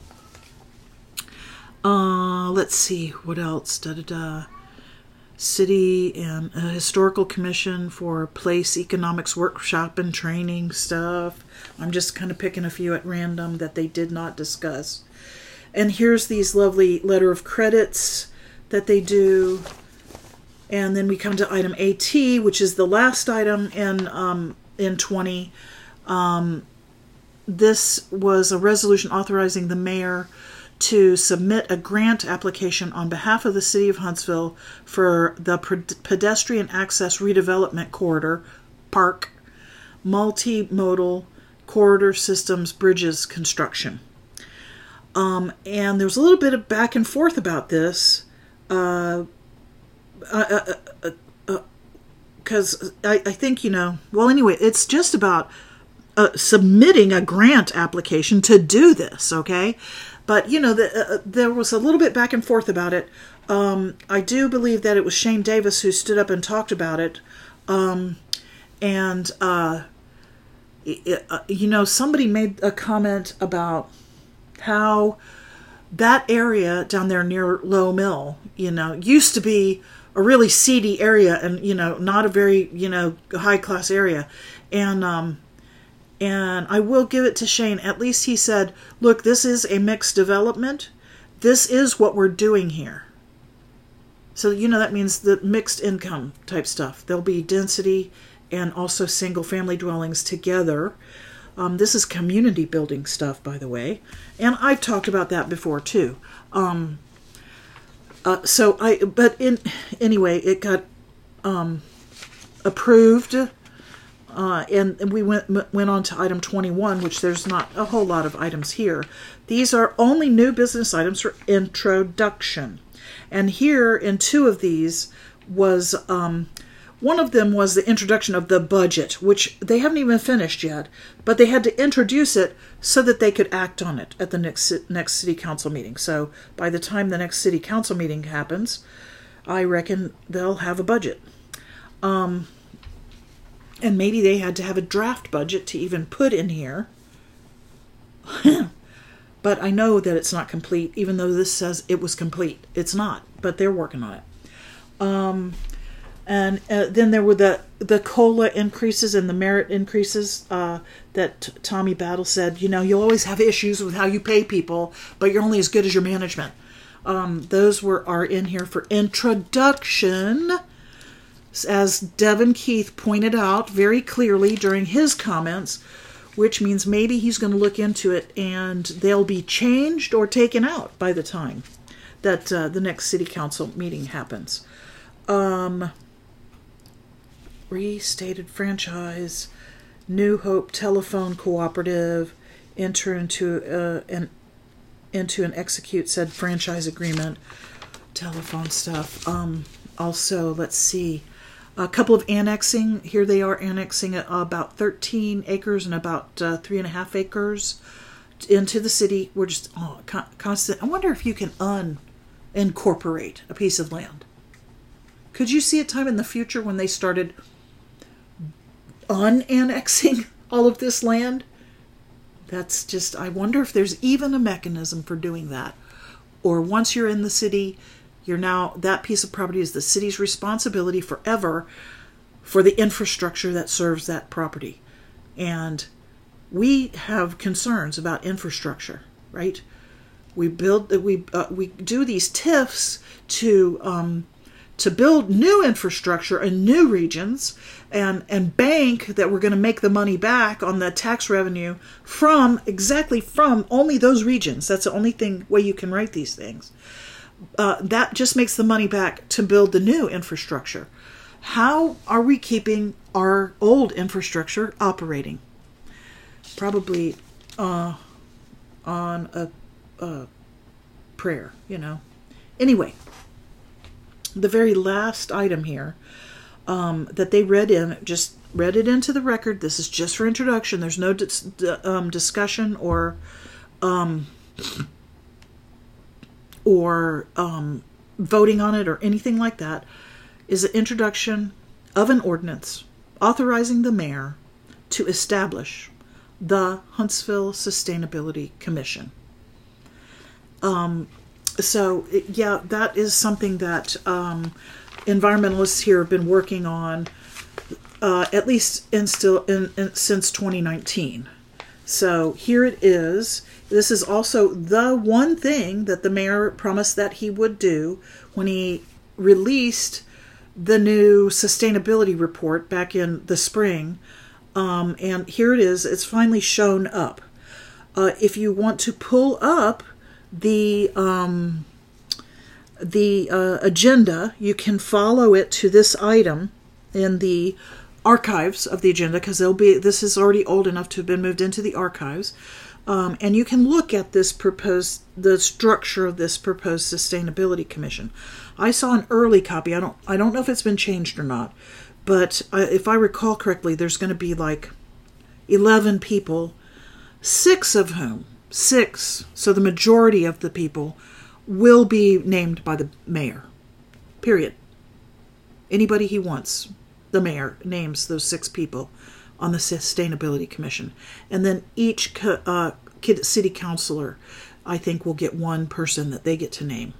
[SPEAKER 1] Uh, let's see what else. Da da da. City and a historical commission for place economics workshop and training stuff. I'm just kind of picking a few at random that they did not discuss. And here's these lovely letter of credits that they do. And then we come to item AT, which is the last item in um, in 20. Um, this was a resolution authorizing the mayor to submit a grant application on behalf of the City of Huntsville for the pedestrian access redevelopment corridor, park, multimodal corridor systems Bridges construction. Um, and there was a little bit of back and forth about this. Uh, because uh, uh, uh, I, I, think you know well anyway it's just about uh, submitting a grant application to do this okay? But you know, the, uh, uh, there was a little bit back and forth about it. Um, I do believe that it was Shane Davis who stood up and talked about it, um, and uh, it, uh, you know, somebody made a comment about how that area down there near Lowe Mill, you know, used to be a really seedy area and you know not a very you know high class area. And um and I will give it to Shane. At least he said, look, this is a mixed development. This is what we're doing here. So, you know, that means the mixed income type stuff. There'll be density and also single family dwellings together. Um, this is community building stuff, by the way. And I've talked about that before too. Um, uh, so I, but in anyway, it got um, approved uh, and, we went went on to item 21, which there's not a whole lot of items here. These are only new business items for introduction. And here in two of these was um, one of them was the introduction of the budget, which they haven't even finished yet, but they had to introduce it so that they could act on it at the next next city council meeting. So by the time the next city council meeting happens, I reckon they'll have a budget. Um, and maybe they had to have a draft budget to even put in here. but I know that it's not complete, even though this says it was complete. It's not, but they're working on it. Um, and uh, then there were the the cola increases and the merit increases uh, that t- Tommy Battle said. You know, you'll always have issues with how you pay people, but you're only as good as your management. Um, those were are in here for introduction as Devyn Keith pointed out very clearly during his comments, which means maybe he's going to look into it and they'll be changed or taken out by the time that uh, the next city council meeting happens. Um, restated franchise, New Hope Telephone Cooperative, enter into uh, an into and execute said franchise agreement, telephone stuff. Um, also, let's see a couple of annexing. Here they are annexing about 13 acres and about uh, three and a half acres into the city. We're just oh, constant. I wonder if you can unincorporate a piece of land. Could you see a time in the future when they started unannexing all of this land? That's just, I wonder if there's even a mechanism for doing that. Or once you're in the city, you're now, that piece of property is the city's responsibility forever for the infrastructure that serves that property. And we have concerns about infrastructure, right? We build, we uh, we do these TIFs to um, to build new infrastructure in new regions, and and bank that we're going to make the money back on the tax revenue from exactly from only those regions. That's the only thing way you can write these things uh, that just makes the money back to build the new infrastructure. How are we keeping our old infrastructure operating? Probably uh, on a, a prayer, you know. Anyway, the very last item here um, that they read in, just read it into the record. This is just for introduction. There's no dis- um, discussion or um, or um, voting on it or anything like that. Is an introduction of an ordinance authorizing the mayor to establish the Huntsville Sustainability Commission. Um, so yeah, that is something that um, environmentalists here have been working on uh, at least in still in, in, since 2019. So here it is. This is also the one thing that the mayor promised that he would do when he released the new sustainability report back in the spring. Um, and here it is. It's finally shown up. Uh, if you want to pull up the um, the uh, agenda, you can follow it to this item in the archives of the agenda because they'll be this is already old enough to have been moved into the archives. Um, and you can look at this proposed the structure of this proposed sustainability commission. I saw an early copy. I don't I don't know if it's been changed or not, but uh, if I recall correctly, there's going to be like eleven people, six of whom six. So the majority of the people will be named by the mayor. Period. Anybody he wants, the mayor names those six people on the Sustainability Commission. And then each uh, city councilor, I think, will get one person that they get to name.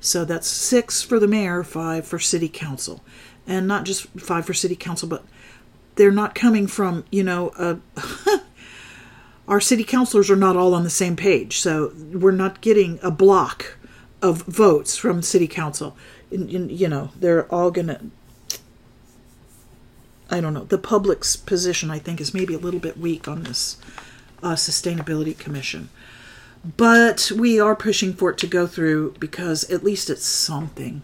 [SPEAKER 1] So that's six for the mayor, five for city council. And not just five for city council, but they're not coming from, you know, a. our city councilors are not all on the same page. So we're not getting a block of votes from city council. You know, they're all going to I don't know. The public's position, I think, is maybe a little bit weak on this uh, sustainability commission, but we are pushing for it to go through because at least it's something.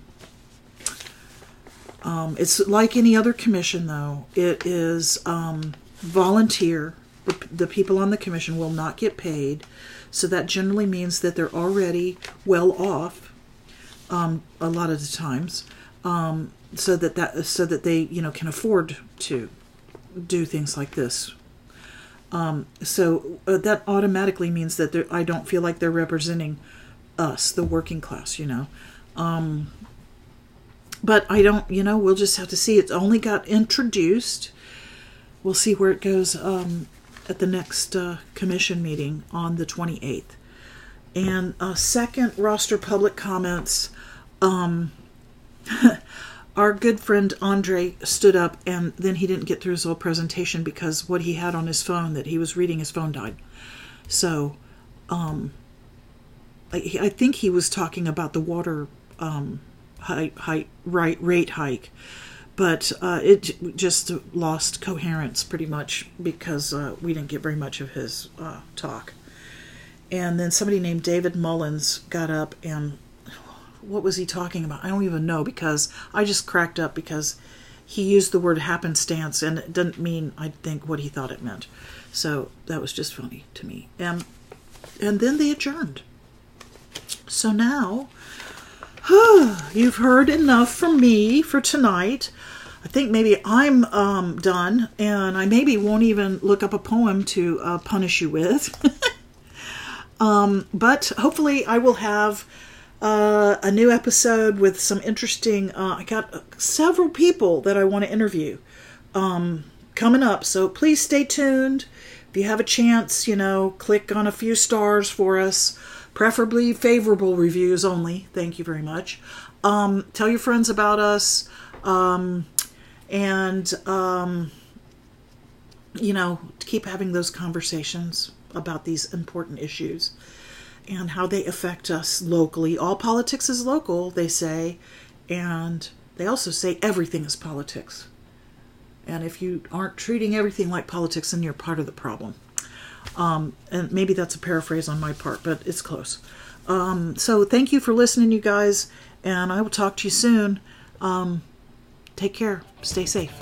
[SPEAKER 1] Um, it's like any other commission, though. It is um, volunteer. The, people on the commission will not get paid, so that generally means that they're already well off. Um, a lot of the times, um, so that that so that they you know can afford to do things like this. Um, so uh, that automatically means that I don't feel like they're representing us, the working class, you know. Um, but I don't, you know, we'll just have to see. It's only got introduced. We'll see where it goes um, at the next uh, commission meeting on the 28th. And uh, second roster public comments. Um, our good friend Andre stood up and then he didn't get through his whole presentation because what he had on his phone that he was reading his phone died. So, um, I, I think he was talking about the water um, height, height, right, rate hike, but uh, it just lost coherence pretty much because uh, we didn't get very much of his uh, talk. And then somebody named David Mullins got up and what was he talking about? I don't even know because I just cracked up because he used the word happenstance and it didn't mean I think what he thought it meant. So that was just funny to me. And and then they adjourned. So now you've heard enough from me for tonight. I think maybe I'm um, done, and I maybe won't even look up a poem to uh, punish you with. um, but hopefully, I will have uh, a new episode with some interesting. Uh, I got several people that I want to interview um, coming up, so please stay tuned. If you have a chance, you know, click on a few stars for us, preferably favorable reviews only. Thank you very much. Um, tell your friends about us, um, and um, you know, keep having those conversations about these important issues and how they affect us locally. All politics is local, they say, and they also say everything is politics. And if you aren't treating everything like politics, then you're part of the problem. Um, and maybe that's a paraphrase on my part, but it's close. Um, so thank you for listening, you guys, and I will talk to you soon. Um, take care. Stay safe.